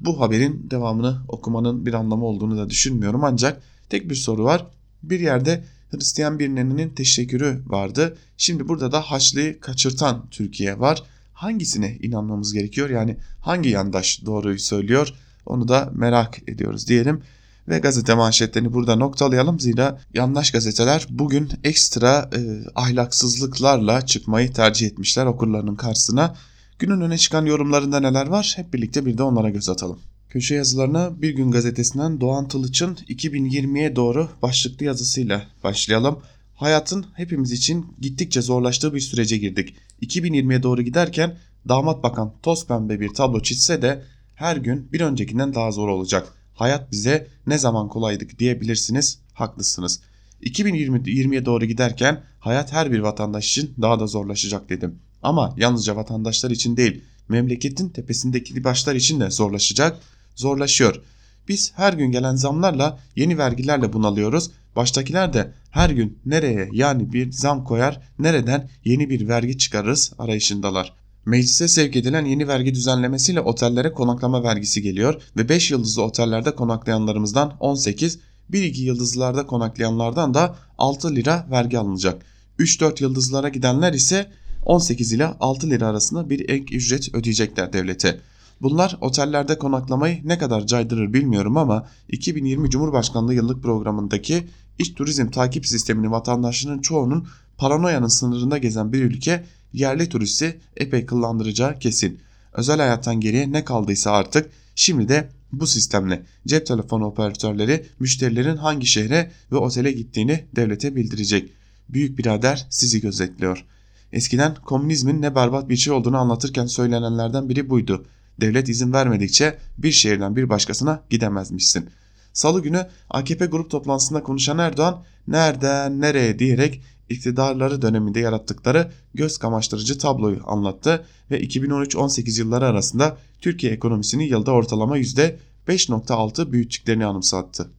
Bu haberin devamını okumanın bir anlamı olduğunu da düşünmüyorum ancak tek bir soru var. Bir yerde Hristiyan bir nenenin teşekkürü vardı. Şimdi burada da Haçlı'yı kaçırtan Türkiye var. Hangisine inanmamız gerekiyor? Yani hangi yandaş doğruyu söylüyor? Onu da merak ediyoruz diyelim ve gazete manşetlerini burada noktalayalım. Zira yandaş gazeteler bugün ekstra e, ahlaksızlıklarla çıkmayı tercih etmişler okurlarının karşısına. Günün öne çıkan yorumlarında neler var hep birlikte bir de onlara göz atalım. Köşe yazılarına Bir Gün gazetesinden Doğan Tılıç'ın 2020'ye doğru başlıklı yazısıyla başlayalım. Hayatın hepimiz için gittikçe zorlaştığı bir sürece girdik. 2020'ye doğru giderken damat bakan toz pembe bir tablo çizse de her gün bir öncekinden daha zor olacak hayat bize ne zaman kolaydık diyebilirsiniz. Haklısınız. 2020'ye doğru giderken hayat her bir vatandaş için daha da zorlaşacak dedim. Ama yalnızca vatandaşlar için değil, memleketin tepesindeki başlar için de zorlaşacak, zorlaşıyor. Biz her gün gelen zamlarla, yeni vergilerle bunalıyoruz. Baştakiler de her gün nereye yani bir zam koyar, nereden yeni bir vergi çıkarırız arayışındalar. Meclise sevk edilen yeni vergi düzenlemesiyle otellere konaklama vergisi geliyor ve 5 yıldızlı otellerde konaklayanlarımızdan 18, 1-2 yıldızlarda konaklayanlardan da 6 lira vergi alınacak. 3-4 yıldızlara gidenler ise 18 ile 6 lira arasında bir ek ücret ödeyecekler devlete. Bunlar otellerde konaklamayı ne kadar caydırır bilmiyorum ama 2020 Cumhurbaşkanlığı yıllık programındaki iç turizm takip sistemini vatandaşının çoğunun paranoyanın sınırında gezen bir ülke yerli turisti epey kıllandıracağı kesin. Özel hayattan geriye ne kaldıysa artık şimdi de bu sistemle cep telefonu operatörleri müşterilerin hangi şehre ve otele gittiğini devlete bildirecek. Büyük birader sizi gözetliyor. Eskiden komünizmin ne berbat bir şey olduğunu anlatırken söylenenlerden biri buydu. Devlet izin vermedikçe bir şehirden bir başkasına gidemezmişsin. Salı günü AKP grup toplantısında konuşan Erdoğan nereden nereye diyerek iktidarları döneminde yarattıkları göz kamaştırıcı tabloyu anlattı ve 2013-18 yılları arasında Türkiye ekonomisini yılda ortalama %5.6 büyüttüklerini anımsattı.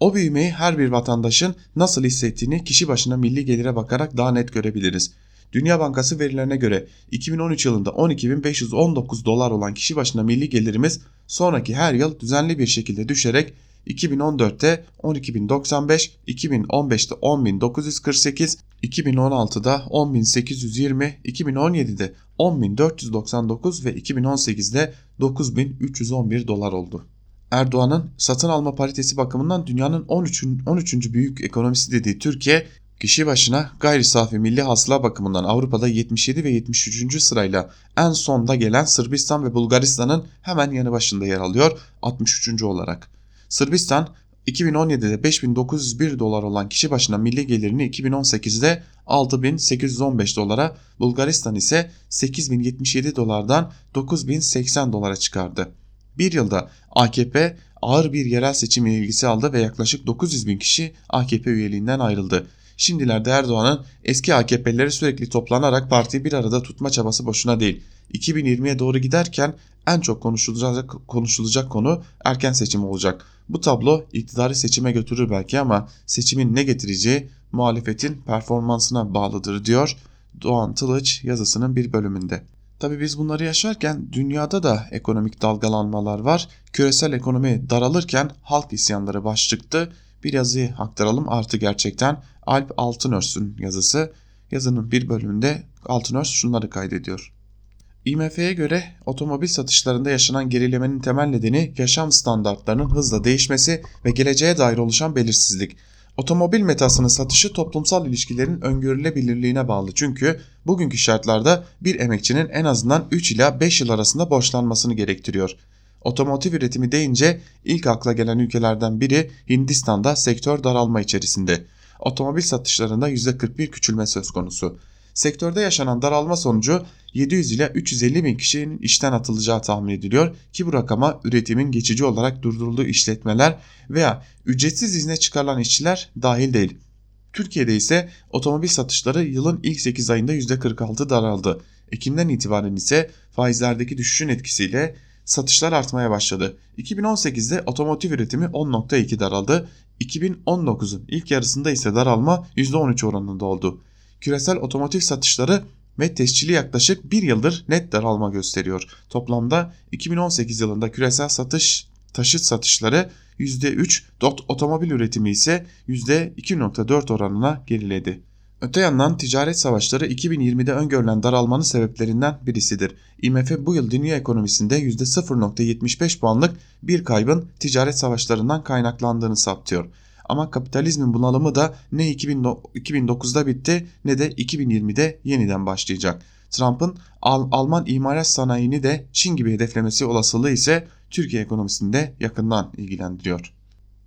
O büyümeyi her bir vatandaşın nasıl hissettiğini kişi başına milli gelire bakarak daha net görebiliriz. Dünya Bankası verilerine göre 2013 yılında 12.519 dolar olan kişi başına milli gelirimiz sonraki her yıl düzenli bir şekilde düşerek 2014'te 12.095, 2015'te 10.948, 2016'da 10.820, 2017'de 10.499 ve 2018'de 9.311 dolar oldu. Erdoğan'ın satın alma paritesi bakımından dünyanın 13. 13. büyük ekonomisi dediği Türkiye Kişi başına gayri safi milli hasıla bakımından Avrupa'da 77 ve 73. sırayla en sonda gelen Sırbistan ve Bulgaristan'ın hemen yanı başında yer alıyor 63. olarak. Sırbistan 2017'de 5901 dolar olan kişi başına milli gelirini 2018'de 6815 dolara, Bulgaristan ise 8077 dolardan 9080 dolara çıkardı. Bir yılda AKP ağır bir yerel seçim ilgisi aldı ve yaklaşık 900 bin kişi AKP üyeliğinden ayrıldı. Şimdilerde Erdoğan'ın eski AKP'lileri sürekli toplanarak partiyi bir arada tutma çabası boşuna değil. 2020'ye doğru giderken en çok konuşulacak, konuşulacak konu erken seçim olacak. Bu tablo iktidarı seçime götürür belki ama seçimin ne getireceği muhalefetin performansına bağlıdır diyor Doğan Tılıç yazısının bir bölümünde. Tabi biz bunları yaşarken dünyada da ekonomik dalgalanmalar var. Küresel ekonomi daralırken halk isyanları baş çıktı. Bir yazıyı aktaralım artı gerçekten Alp Altınörs'ün yazısı. Yazının bir bölümünde Altınörs şunları kaydediyor. IMF'ye göre otomobil satışlarında yaşanan gerilemenin temel nedeni yaşam standartlarının hızla değişmesi ve geleceğe dair oluşan belirsizlik. Otomobil metasının satışı toplumsal ilişkilerin öngörülebilirliğine bağlı çünkü bugünkü şartlarda bir emekçinin en azından 3 ila 5 yıl arasında borçlanmasını gerektiriyor. Otomotiv üretimi deyince ilk akla gelen ülkelerden biri Hindistan'da sektör daralma içerisinde. Otomobil satışlarında %41 küçülme söz konusu. Sektörde yaşanan daralma sonucu 700 ile 350 bin kişinin işten atılacağı tahmin ediliyor ki bu rakama üretimin geçici olarak durdurulduğu işletmeler veya ücretsiz izne çıkarılan işçiler dahil değil. Türkiye'de ise otomobil satışları yılın ilk 8 ayında %46 daraldı. Ekim'den itibaren ise faizlerdeki düşüşün etkisiyle satışlar artmaya başladı. 2018'de otomotiv üretimi 10.2 daraldı. 2019'un ilk yarısında ise daralma %13 oranında oldu. Küresel otomotiv satışları ve tescili yaklaşık bir yıldır net daralma gösteriyor. Toplamda 2018 yılında küresel satış taşıt satışları %3, otomobil üretimi ise %2.4 oranına geriledi. Öte yandan ticaret savaşları 2020'de öngörülen daralmanın sebeplerinden birisidir. IMF bu yıl dünya ekonomisinde %0.75 puanlık bir kaybın ticaret savaşlarından kaynaklandığını saptıyor. Ama kapitalizmin bunalımı da ne 2009'da bitti ne de 2020'de yeniden başlayacak. Trump'ın Al Alman imalat sanayini de Çin gibi hedeflemesi olasılığı ise Türkiye ekonomisini de yakından ilgilendiriyor.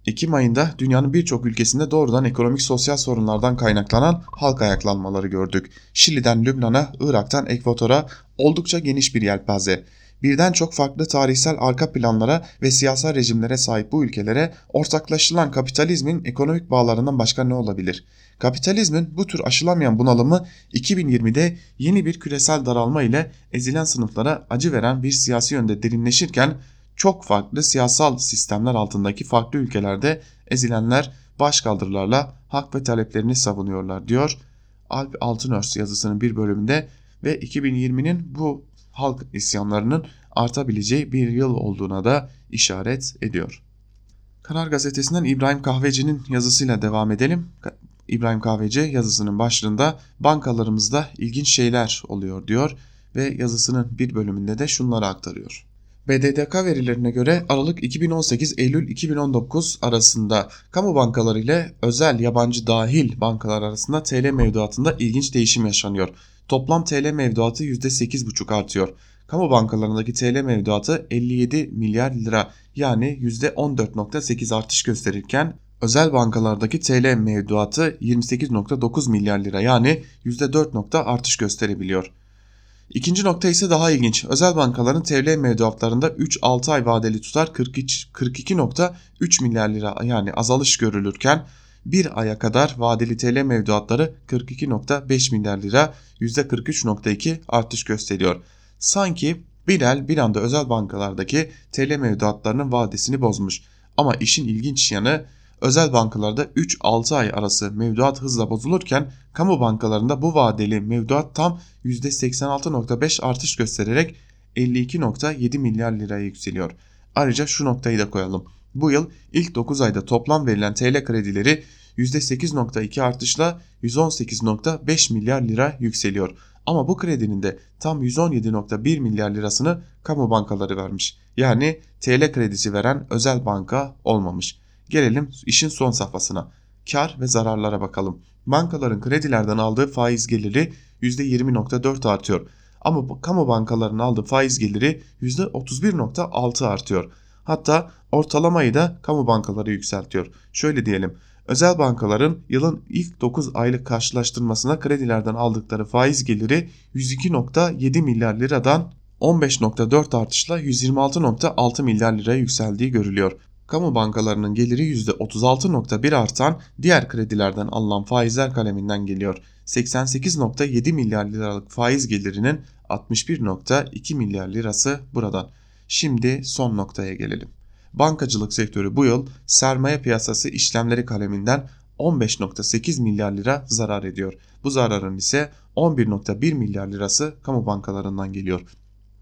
Ekim ayında dünyanın birçok ülkesinde doğrudan ekonomik sosyal sorunlardan kaynaklanan halk ayaklanmaları gördük. Şili'den Lübnan'a, Irak'tan Ekvator'a oldukça geniş bir yelpaze birden çok farklı tarihsel arka planlara ve siyasal rejimlere sahip bu ülkelere ortaklaşılan kapitalizmin ekonomik bağlarından başka ne olabilir? Kapitalizmin bu tür aşılamayan bunalımı 2020'de yeni bir küresel daralma ile ezilen sınıflara acı veren bir siyasi yönde derinleşirken çok farklı siyasal sistemler altındaki farklı ülkelerde ezilenler başkaldırılarla hak ve taleplerini savunuyorlar diyor Alp Altınörs yazısının bir bölümünde ve 2020'nin bu halk isyanlarının artabileceği bir yıl olduğuna da işaret ediyor. Karar Gazetesi'nden İbrahim Kahveci'nin yazısıyla devam edelim. İbrahim Kahveci yazısının başlığında bankalarımızda ilginç şeyler oluyor diyor ve yazısının bir bölümünde de şunları aktarıyor. BDDK verilerine göre Aralık 2018-Eylül 2019 arasında kamu bankaları ile özel yabancı dahil bankalar arasında TL mevduatında ilginç değişim yaşanıyor. Toplam TL mevduatı %8,5 artıyor. Kamu bankalarındaki TL mevduatı 57 milyar lira yani %14,8 artış gösterirken özel bankalardaki TL mevduatı 28,9 milyar lira yani %4 artış gösterebiliyor. İkinci nokta ise daha ilginç. Özel bankaların TL mevduatlarında 3-6 ay vadeli tutar 42.3 milyar lira yani azalış görülürken bir aya kadar vadeli TL mevduatları 42.5 milyar lira %43.2 artış gösteriyor. Sanki Bilal bir anda özel bankalardaki TL mevduatlarının vadesini bozmuş. Ama işin ilginç yanı özel bankalarda 3-6 ay arası mevduat hızla bozulurken kamu bankalarında bu vadeli mevduat tam %86.5 artış göstererek 52.7 milyar liraya yükseliyor. Ayrıca şu noktayı da koyalım. Bu yıl ilk 9 ayda toplam verilen TL kredileri %8.2 artışla 118.5 milyar lira yükseliyor. Ama bu kredinin de tam 117.1 milyar lirasını kamu bankaları vermiş. Yani TL kredisi veren özel banka olmamış. Gelelim işin son safhasına. Kar ve zararlara bakalım. Bankaların kredilerden aldığı faiz geliri %20.4 artıyor. Ama kamu bankalarının aldığı faiz geliri %31.6 artıyor. Hatta ortalamayı da kamu bankaları yükseltiyor. Şöyle diyelim. Özel bankaların yılın ilk 9 aylık karşılaştırmasına kredilerden aldıkları faiz geliri 102.7 milyar liradan 15.4 artışla 126.6 milyar liraya yükseldiği görülüyor. Kamu bankalarının geliri %36.1 artan diğer kredilerden alınan faizler kaleminden geliyor. 88.7 milyar liralık faiz gelirinin 61.2 milyar lirası buradan. Şimdi son noktaya gelelim. Bankacılık sektörü bu yıl sermaye piyasası işlemleri kaleminden 15.8 milyar lira zarar ediyor. Bu zararın ise 11.1 milyar lirası kamu bankalarından geliyor.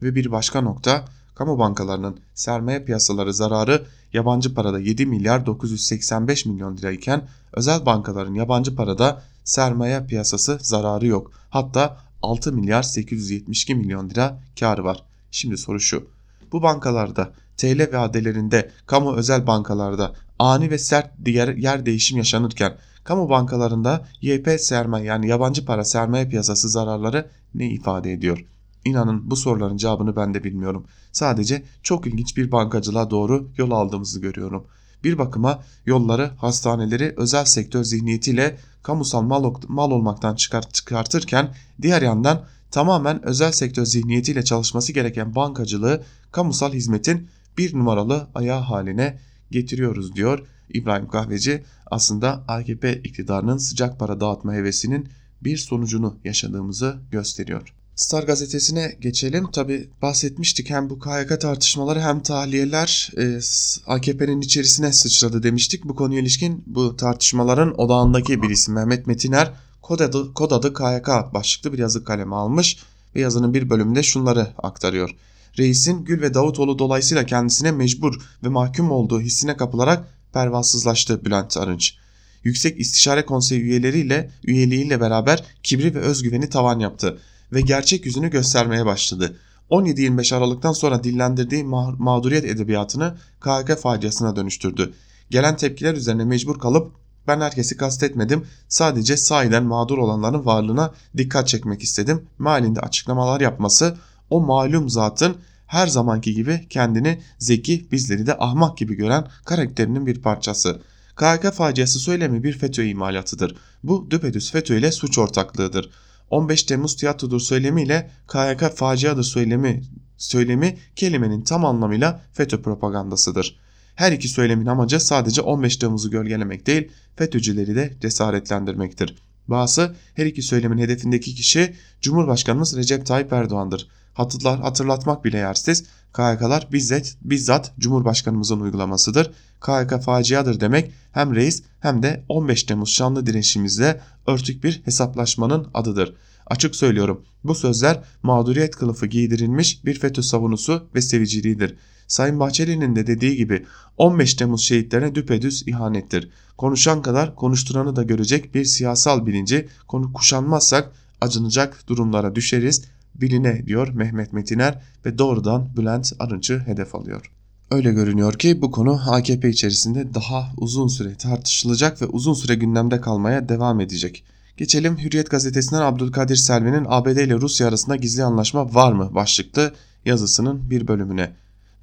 Ve bir başka nokta kamu bankalarının sermaye piyasaları zararı yabancı parada 7 milyar 985 milyon lirayken özel bankaların yabancı parada sermaye piyasası zararı yok. Hatta 6 milyar 872 milyon lira karı var. Şimdi soru şu. Bu bankalarda TL vadelerinde kamu özel bankalarda ani ve sert diğer yer değişim yaşanırken kamu bankalarında YP sermaye yani yabancı para sermaye piyasası zararları ne ifade ediyor? İnanın bu soruların cevabını ben de bilmiyorum. Sadece çok ilginç bir bankacılığa doğru yol aldığımızı görüyorum. Bir bakıma yolları, hastaneleri özel sektör zihniyetiyle kamusal mal, mal olmaktan çıkart, çıkartırken diğer yandan tamamen özel sektör zihniyetiyle çalışması gereken bankacılığı kamusal hizmetin bir numaralı ayağı haline getiriyoruz diyor İbrahim Kahveci. Aslında AKP iktidarının sıcak para dağıtma hevesinin bir sonucunu yaşadığımızı gösteriyor. Star gazetesine geçelim. Tabi bahsetmiştik hem bu KYK tartışmaları hem tahliyeler e, AKP'nin içerisine sıçradı demiştik. Bu konuya ilişkin bu tartışmaların odağındaki bir isim Mehmet Metiner kod adı, kod adı KYK başlıklı bir yazı kalemi almış ve yazının bir bölümünde şunları aktarıyor. Reisin Gül ve Davutoğlu dolayısıyla kendisine mecbur ve mahkum olduğu hissine kapılarak pervasızlaştı Bülent Arınç. Yüksek İstişare Konseyi üyeleriyle üyeliğiyle beraber kibri ve özgüveni tavan yaptı ve gerçek yüzünü göstermeye başladı. 17-25 Aralık'tan sonra dillendirdiği mağduriyet edebiyatını KHK faciasına dönüştürdü. Gelen tepkiler üzerine mecbur kalıp ben herkesi kastetmedim sadece sahiden mağdur olanların varlığına dikkat çekmek istedim. Malinde açıklamalar yapması o malum zatın her zamanki gibi kendini zeki bizleri de ahmak gibi gören karakterinin bir parçası. KHK faciası söylemi bir FETÖ imalatıdır. Bu düpedüz FETÖ ile suç ortaklığıdır. 15 Temmuz tiyatrodur söylemiyle KHK faciadır söylemi, söylemi kelimenin tam anlamıyla FETÖ propagandasıdır. Her iki söylemin amacı sadece 15 Temmuz'u gölgelemek değil, FETÖ'cüleri de cesaretlendirmektir. Bazı her iki söylemin hedefindeki kişi Cumhurbaşkanımız Recep Tayyip Erdoğan'dır. Hatırlar, hatırlatmak bile yersiz. KHK'lar bizzat, bizzat Cumhurbaşkanımızın uygulamasıdır. KHK faciadır demek hem reis hem de 15 Temmuz şanlı direnişimizle örtük bir hesaplaşmanın adıdır. Açık söylüyorum bu sözler mağduriyet kılıfı giydirilmiş bir FETÖ savunusu ve seviciliğidir. Sayın Bahçeli'nin de dediği gibi 15 Temmuz şehitlerine düpedüz ihanettir. Konuşan kadar konuşturanı da görecek bir siyasal bilinci konu kuşanmazsak acınacak durumlara düşeriz biline diyor Mehmet Metiner ve doğrudan Bülent Arınç'ı hedef alıyor. Öyle görünüyor ki bu konu AKP içerisinde daha uzun süre tartışılacak ve uzun süre gündemde kalmaya devam edecek. Geçelim Hürriyet gazetesinden Abdülkadir Selvi'nin ABD ile Rusya arasında gizli anlaşma var mı başlıklı yazısının bir bölümüne.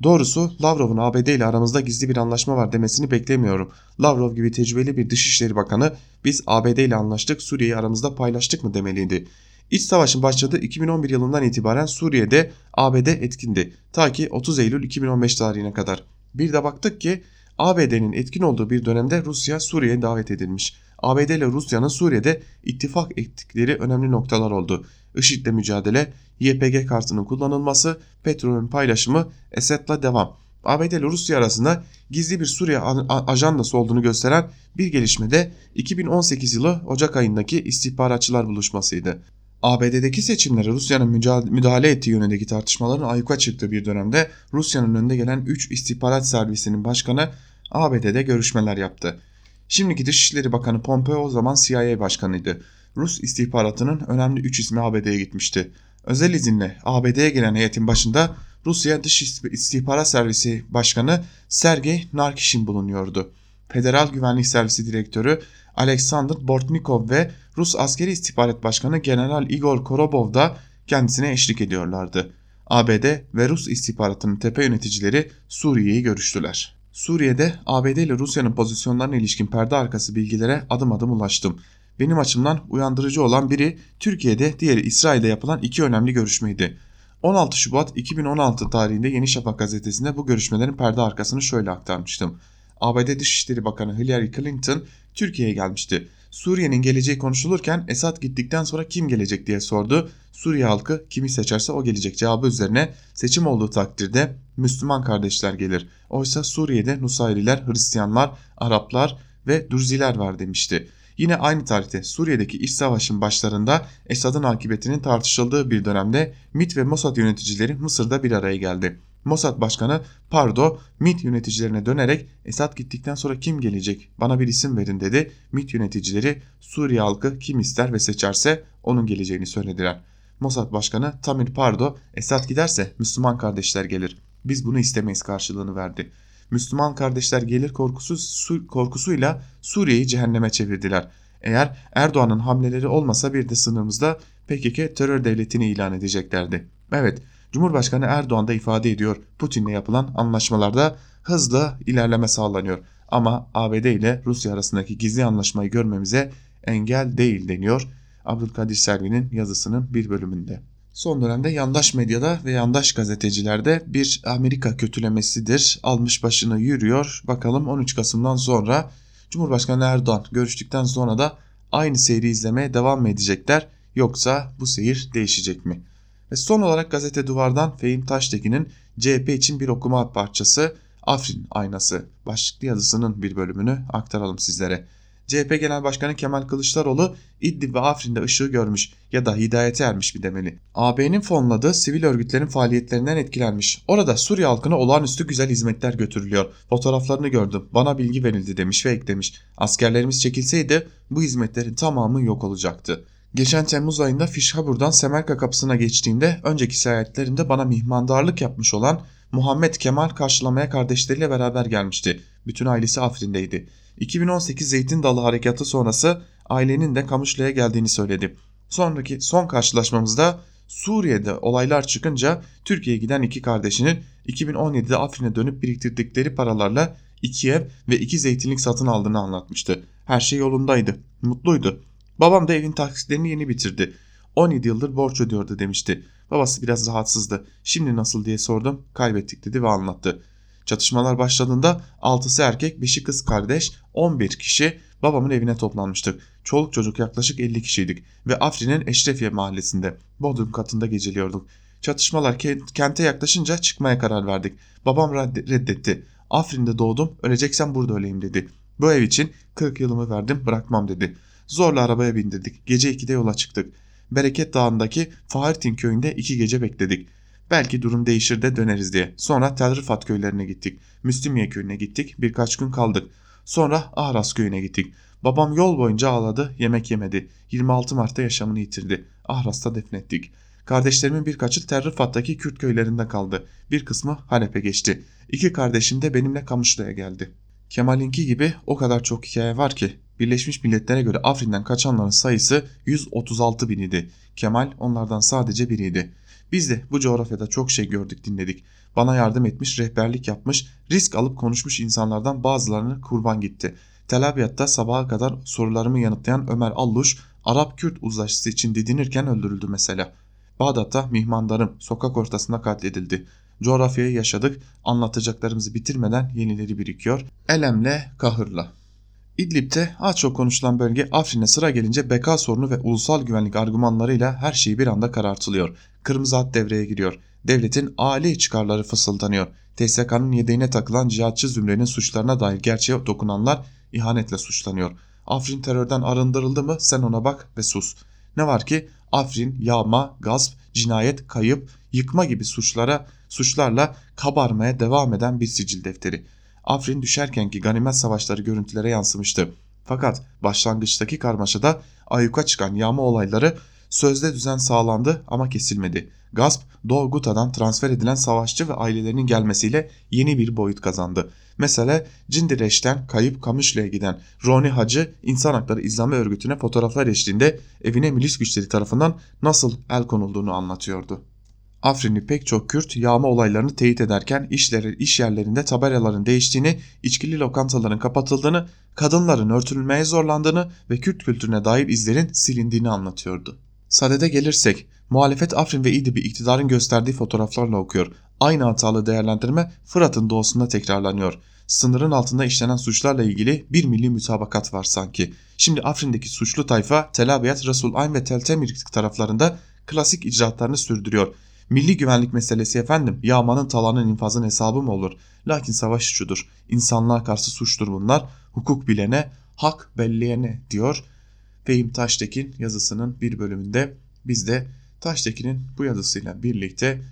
Doğrusu Lavrov'un ABD ile aramızda gizli bir anlaşma var demesini beklemiyorum. Lavrov gibi tecrübeli bir Dışişleri Bakanı biz ABD ile anlaştık Suriye'yi aramızda paylaştık mı demeliydi. İç savaşın başladığı 2011 yılından itibaren Suriye'de ABD etkindi. Ta ki 30 Eylül 2015 tarihine kadar. Bir de baktık ki ABD'nin etkin olduğu bir dönemde Rusya Suriye'ye davet edilmiş. ABD ile Rusya'nın Suriye'de ittifak ettikleri önemli noktalar oldu. IŞİD'le mücadele, YPG kartının kullanılması, petrolün paylaşımı, Esed'la devam. ABD ile Rusya arasında gizli bir Suriye ajandası olduğunu gösteren bir gelişme de 2018 yılı Ocak ayındaki istihbaratçılar buluşmasıydı. ABD'deki seçimlere Rusya'nın müdahale ettiği yönündeki tartışmaların ayyuka çıktığı bir dönemde Rusya'nın önünde gelen 3 istihbarat servisinin başkanı ABD'de görüşmeler yaptı. Şimdiki Dışişleri Bakanı Pompeo o zaman CIA başkanıydı. Rus istihbaratının önemli 3 ismi ABD'ye gitmişti. Özel izinle ABD'ye gelen heyetin başında Rusya Dış İstihbarat Servisi Başkanı Sergey Narkishin bulunuyordu. Federal Güvenlik Servisi Direktörü Alexander Bortnikov ve Rus Askeri İstihbarat Başkanı General Igor Korobov da kendisine eşlik ediyorlardı. ABD ve Rus istihbaratının tepe yöneticileri Suriye'yi görüştüler. Suriye'de ABD ile Rusya'nın pozisyonlarına ilişkin perde arkası bilgilere adım adım ulaştım. Benim açımdan uyandırıcı olan biri Türkiye'de, diğeri İsrail'de yapılan iki önemli görüşmeydi. 16 Şubat 2016 tarihinde Yeni Şafak gazetesinde bu görüşmelerin perde arkasını şöyle aktarmıştım. ABD Dışişleri Bakanı Hillary Clinton Türkiye'ye gelmişti. Suriye'nin geleceği konuşulurken Esad gittikten sonra kim gelecek diye sordu. Suriye halkı kimi seçerse o gelecek cevabı üzerine seçim olduğu takdirde Müslüman kardeşler gelir. Oysa Suriye'de Nusayriler, Hristiyanlar, Araplar ve Durziler var demişti. Yine aynı tarihte Suriye'deki iç savaşın başlarında Esad'ın akıbetinin tartışıldığı bir dönemde MİT ve Mossad yöneticileri Mısır'da bir araya geldi. Mossad Başkanı Pardo MİT yöneticilerine dönerek Esad gittikten sonra kim gelecek bana bir isim verin dedi. MİT yöneticileri Suriye halkı kim ister ve seçerse onun geleceğini söylediler. Mossad Başkanı Tamir Pardo Esad giderse Müslüman kardeşler gelir. Biz bunu istemeyiz karşılığını verdi. Müslüman kardeşler gelir korkusu, su, korkusuyla Suriye'yi cehenneme çevirdiler. Eğer Erdoğan'ın hamleleri olmasa bir de sınırımızda PKK terör devletini ilan edeceklerdi. Evet Cumhurbaşkanı Erdoğan da ifade ediyor Putin'le yapılan anlaşmalarda hızla ilerleme sağlanıyor. Ama ABD ile Rusya arasındaki gizli anlaşmayı görmemize engel değil deniyor Abdülkadir Selvi'nin yazısının bir bölümünde. Son dönemde yandaş medyada ve yandaş gazetecilerde bir Amerika kötülemesidir. Almış başını yürüyor. Bakalım 13 Kasım'dan sonra Cumhurbaşkanı Erdoğan görüştükten sonra da aynı seyri izlemeye devam mı edecekler yoksa bu seyir değişecek mi? Ve son olarak gazete duvardan Fehim Taştekin'in CHP için bir okuma parçası Afrin Aynası başlıklı yazısının bir bölümünü aktaralım sizlere. CHP Genel Başkanı Kemal Kılıçdaroğlu İdlib ve Afrin'de ışığı görmüş ya da hidayete ermiş bir demeli. AB'nin fonladığı sivil örgütlerin faaliyetlerinden etkilenmiş. Orada Suriye halkına olağanüstü güzel hizmetler götürülüyor. Fotoğraflarını gördüm. Bana bilgi verildi demiş ve eklemiş. Askerlerimiz çekilseydi bu hizmetlerin tamamı yok olacaktı. Geçen Temmuz ayında Fişhabur'dan Semerka kapısına geçtiğimde önceki seyahatlerimde bana mihmandarlık yapmış olan Muhammed Kemal karşılamaya kardeşleriyle beraber gelmişti. Bütün ailesi Afrin'deydi. 2018 Zeytin Dalı Harekatı sonrası ailenin de Kamışlı'ya geldiğini söyledi. Sonraki son karşılaşmamızda Suriye'de olaylar çıkınca Türkiye'ye giden iki kardeşinin 2017'de Afrin'e dönüp biriktirdikleri paralarla iki ev ve iki zeytinlik satın aldığını anlatmıştı. Her şey yolundaydı, mutluydu. Babam da evin taksitlerini yeni bitirdi. 17 yıldır borç ödüyordu demişti. Babası biraz rahatsızdı. Şimdi nasıl diye sordum. Kaybettik dedi ve anlattı. Çatışmalar başladığında 6'sı erkek 5'i kız kardeş 11 kişi babamın evine toplanmıştık. Çoluk çocuk yaklaşık 50 kişiydik ve Afrin'in Eşrefiye mahallesinde Bodrum katında geceliyorduk. Çatışmalar kente yaklaşınca çıkmaya karar verdik. Babam reddetti. Afrin'de doğdum öleceksem burada öleyim dedi. Bu ev için 40 yılımı verdim bırakmam dedi. Zorla arabaya bindirdik. Gece 2'de yola çıktık. Bereket Dağı'ndaki Fahirtin köyünde iki gece bekledik. Belki durum değişir de döneriz diye. Sonra Tel Rıfat köylerine gittik. Müslümiye köyüne gittik. Birkaç gün kaldık. Sonra Ahras köyüne gittik. Babam yol boyunca ağladı, yemek yemedi. 26 Mart'ta yaşamını yitirdi. Ahras'ta defnettik. Kardeşlerimin birkaçı Tel Rıfat'taki Kürt köylerinde kaldı. Bir kısmı Halep'e geçti. İki kardeşim de benimle Kamışlı'ya geldi. Kemal'inki gibi o kadar çok hikaye var ki Birleşmiş Milletler'e göre Afrin'den kaçanların sayısı 136 bin idi. Kemal onlardan sadece biriydi. Biz de bu coğrafyada çok şey gördük dinledik. Bana yardım etmiş, rehberlik yapmış, risk alıp konuşmuş insanlardan bazılarını kurban gitti. Tel Abyad'da sabaha kadar sorularımı yanıtlayan Ömer Alluş, Arap-Kürt uzlaşısı için didinirken öldürüldü mesela. Bağdat'ta mihmandarım sokak ortasında katledildi. Coğrafyayı yaşadık, anlatacaklarımızı bitirmeden yenileri birikiyor. Elemle, kahırla. İdlib'de az çok konuşulan bölge Afrin'e sıra gelince beka sorunu ve ulusal güvenlik argümanlarıyla her şey bir anda karartılıyor. Kırmızı hat devreye giriyor. Devletin âli çıkarları fısıldanıyor. TSK'nın yedeğine takılan cihatçı zümrenin suçlarına dair gerçeğe dokunanlar ihanetle suçlanıyor. Afrin terörden arındırıldı mı sen ona bak ve sus. Ne var ki Afrin, yağma, gasp, cinayet, kayıp, yıkma gibi suçlara suçlarla kabarmaya devam eden bir sicil defteri. Afrin düşerkenki ganimet savaşları görüntülere yansımıştı. Fakat başlangıçtaki karmaşada ayyuka çıkan yağma olayları Sözde düzen sağlandı ama kesilmedi. Gasp, Doğu Guta'dan transfer edilen savaşçı ve ailelerinin gelmesiyle yeni bir boyut kazandı. Mesela Cindireş'ten kayıp Kamışlı'ya giden Roni Hacı İnsan Hakları İzlami Örgütü'ne fotoğraflar eşliğinde evine milis güçleri tarafından nasıl el konulduğunu anlatıyordu. Afrinli pek çok Kürt yağma olaylarını teyit ederken işleri, iş yerlerinde tabelaların değiştiğini, içkili lokantaların kapatıldığını, kadınların örtülmeye zorlandığını ve Kürt kültürüne dair izlerin silindiğini anlatıyordu. Sadede gelirsek, muhalefet Afrin ve İdlib'i iktidarın gösterdiği fotoğraflarla okuyor. Aynı hatalı değerlendirme Fırat'ın doğusunda tekrarlanıyor. Sınırın altında işlenen suçlarla ilgili bir milli mütabakat var sanki. Şimdi Afrin'deki suçlu tayfa Tel Abyad, Resul Ayn ve Tel taraflarında klasik icraatlarını sürdürüyor. Milli güvenlik meselesi efendim yağmanın talanın infazın hesabı mı olur? Lakin savaş suçudur. İnsanlığa karşı suçtur bunlar. Hukuk bilene, hak belleyene diyor. Fehim Taştekin yazısının bir bölümünde biz de Taştekin'in bu yazısıyla birlikte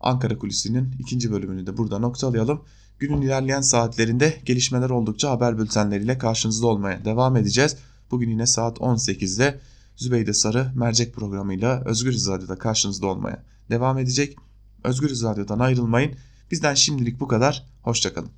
Ankara Kulisi'nin ikinci bölümünü de burada noktalayalım. Günün ilerleyen saatlerinde gelişmeler oldukça haber bültenleriyle karşınızda olmaya devam edeceğiz. Bugün yine saat 18'de Zübeyde Sarı mercek programıyla Özgür Radyo'da karşınızda olmaya devam edecek. Özgür Radyo'dan ayrılmayın. Bizden şimdilik bu kadar. Hoşçakalın.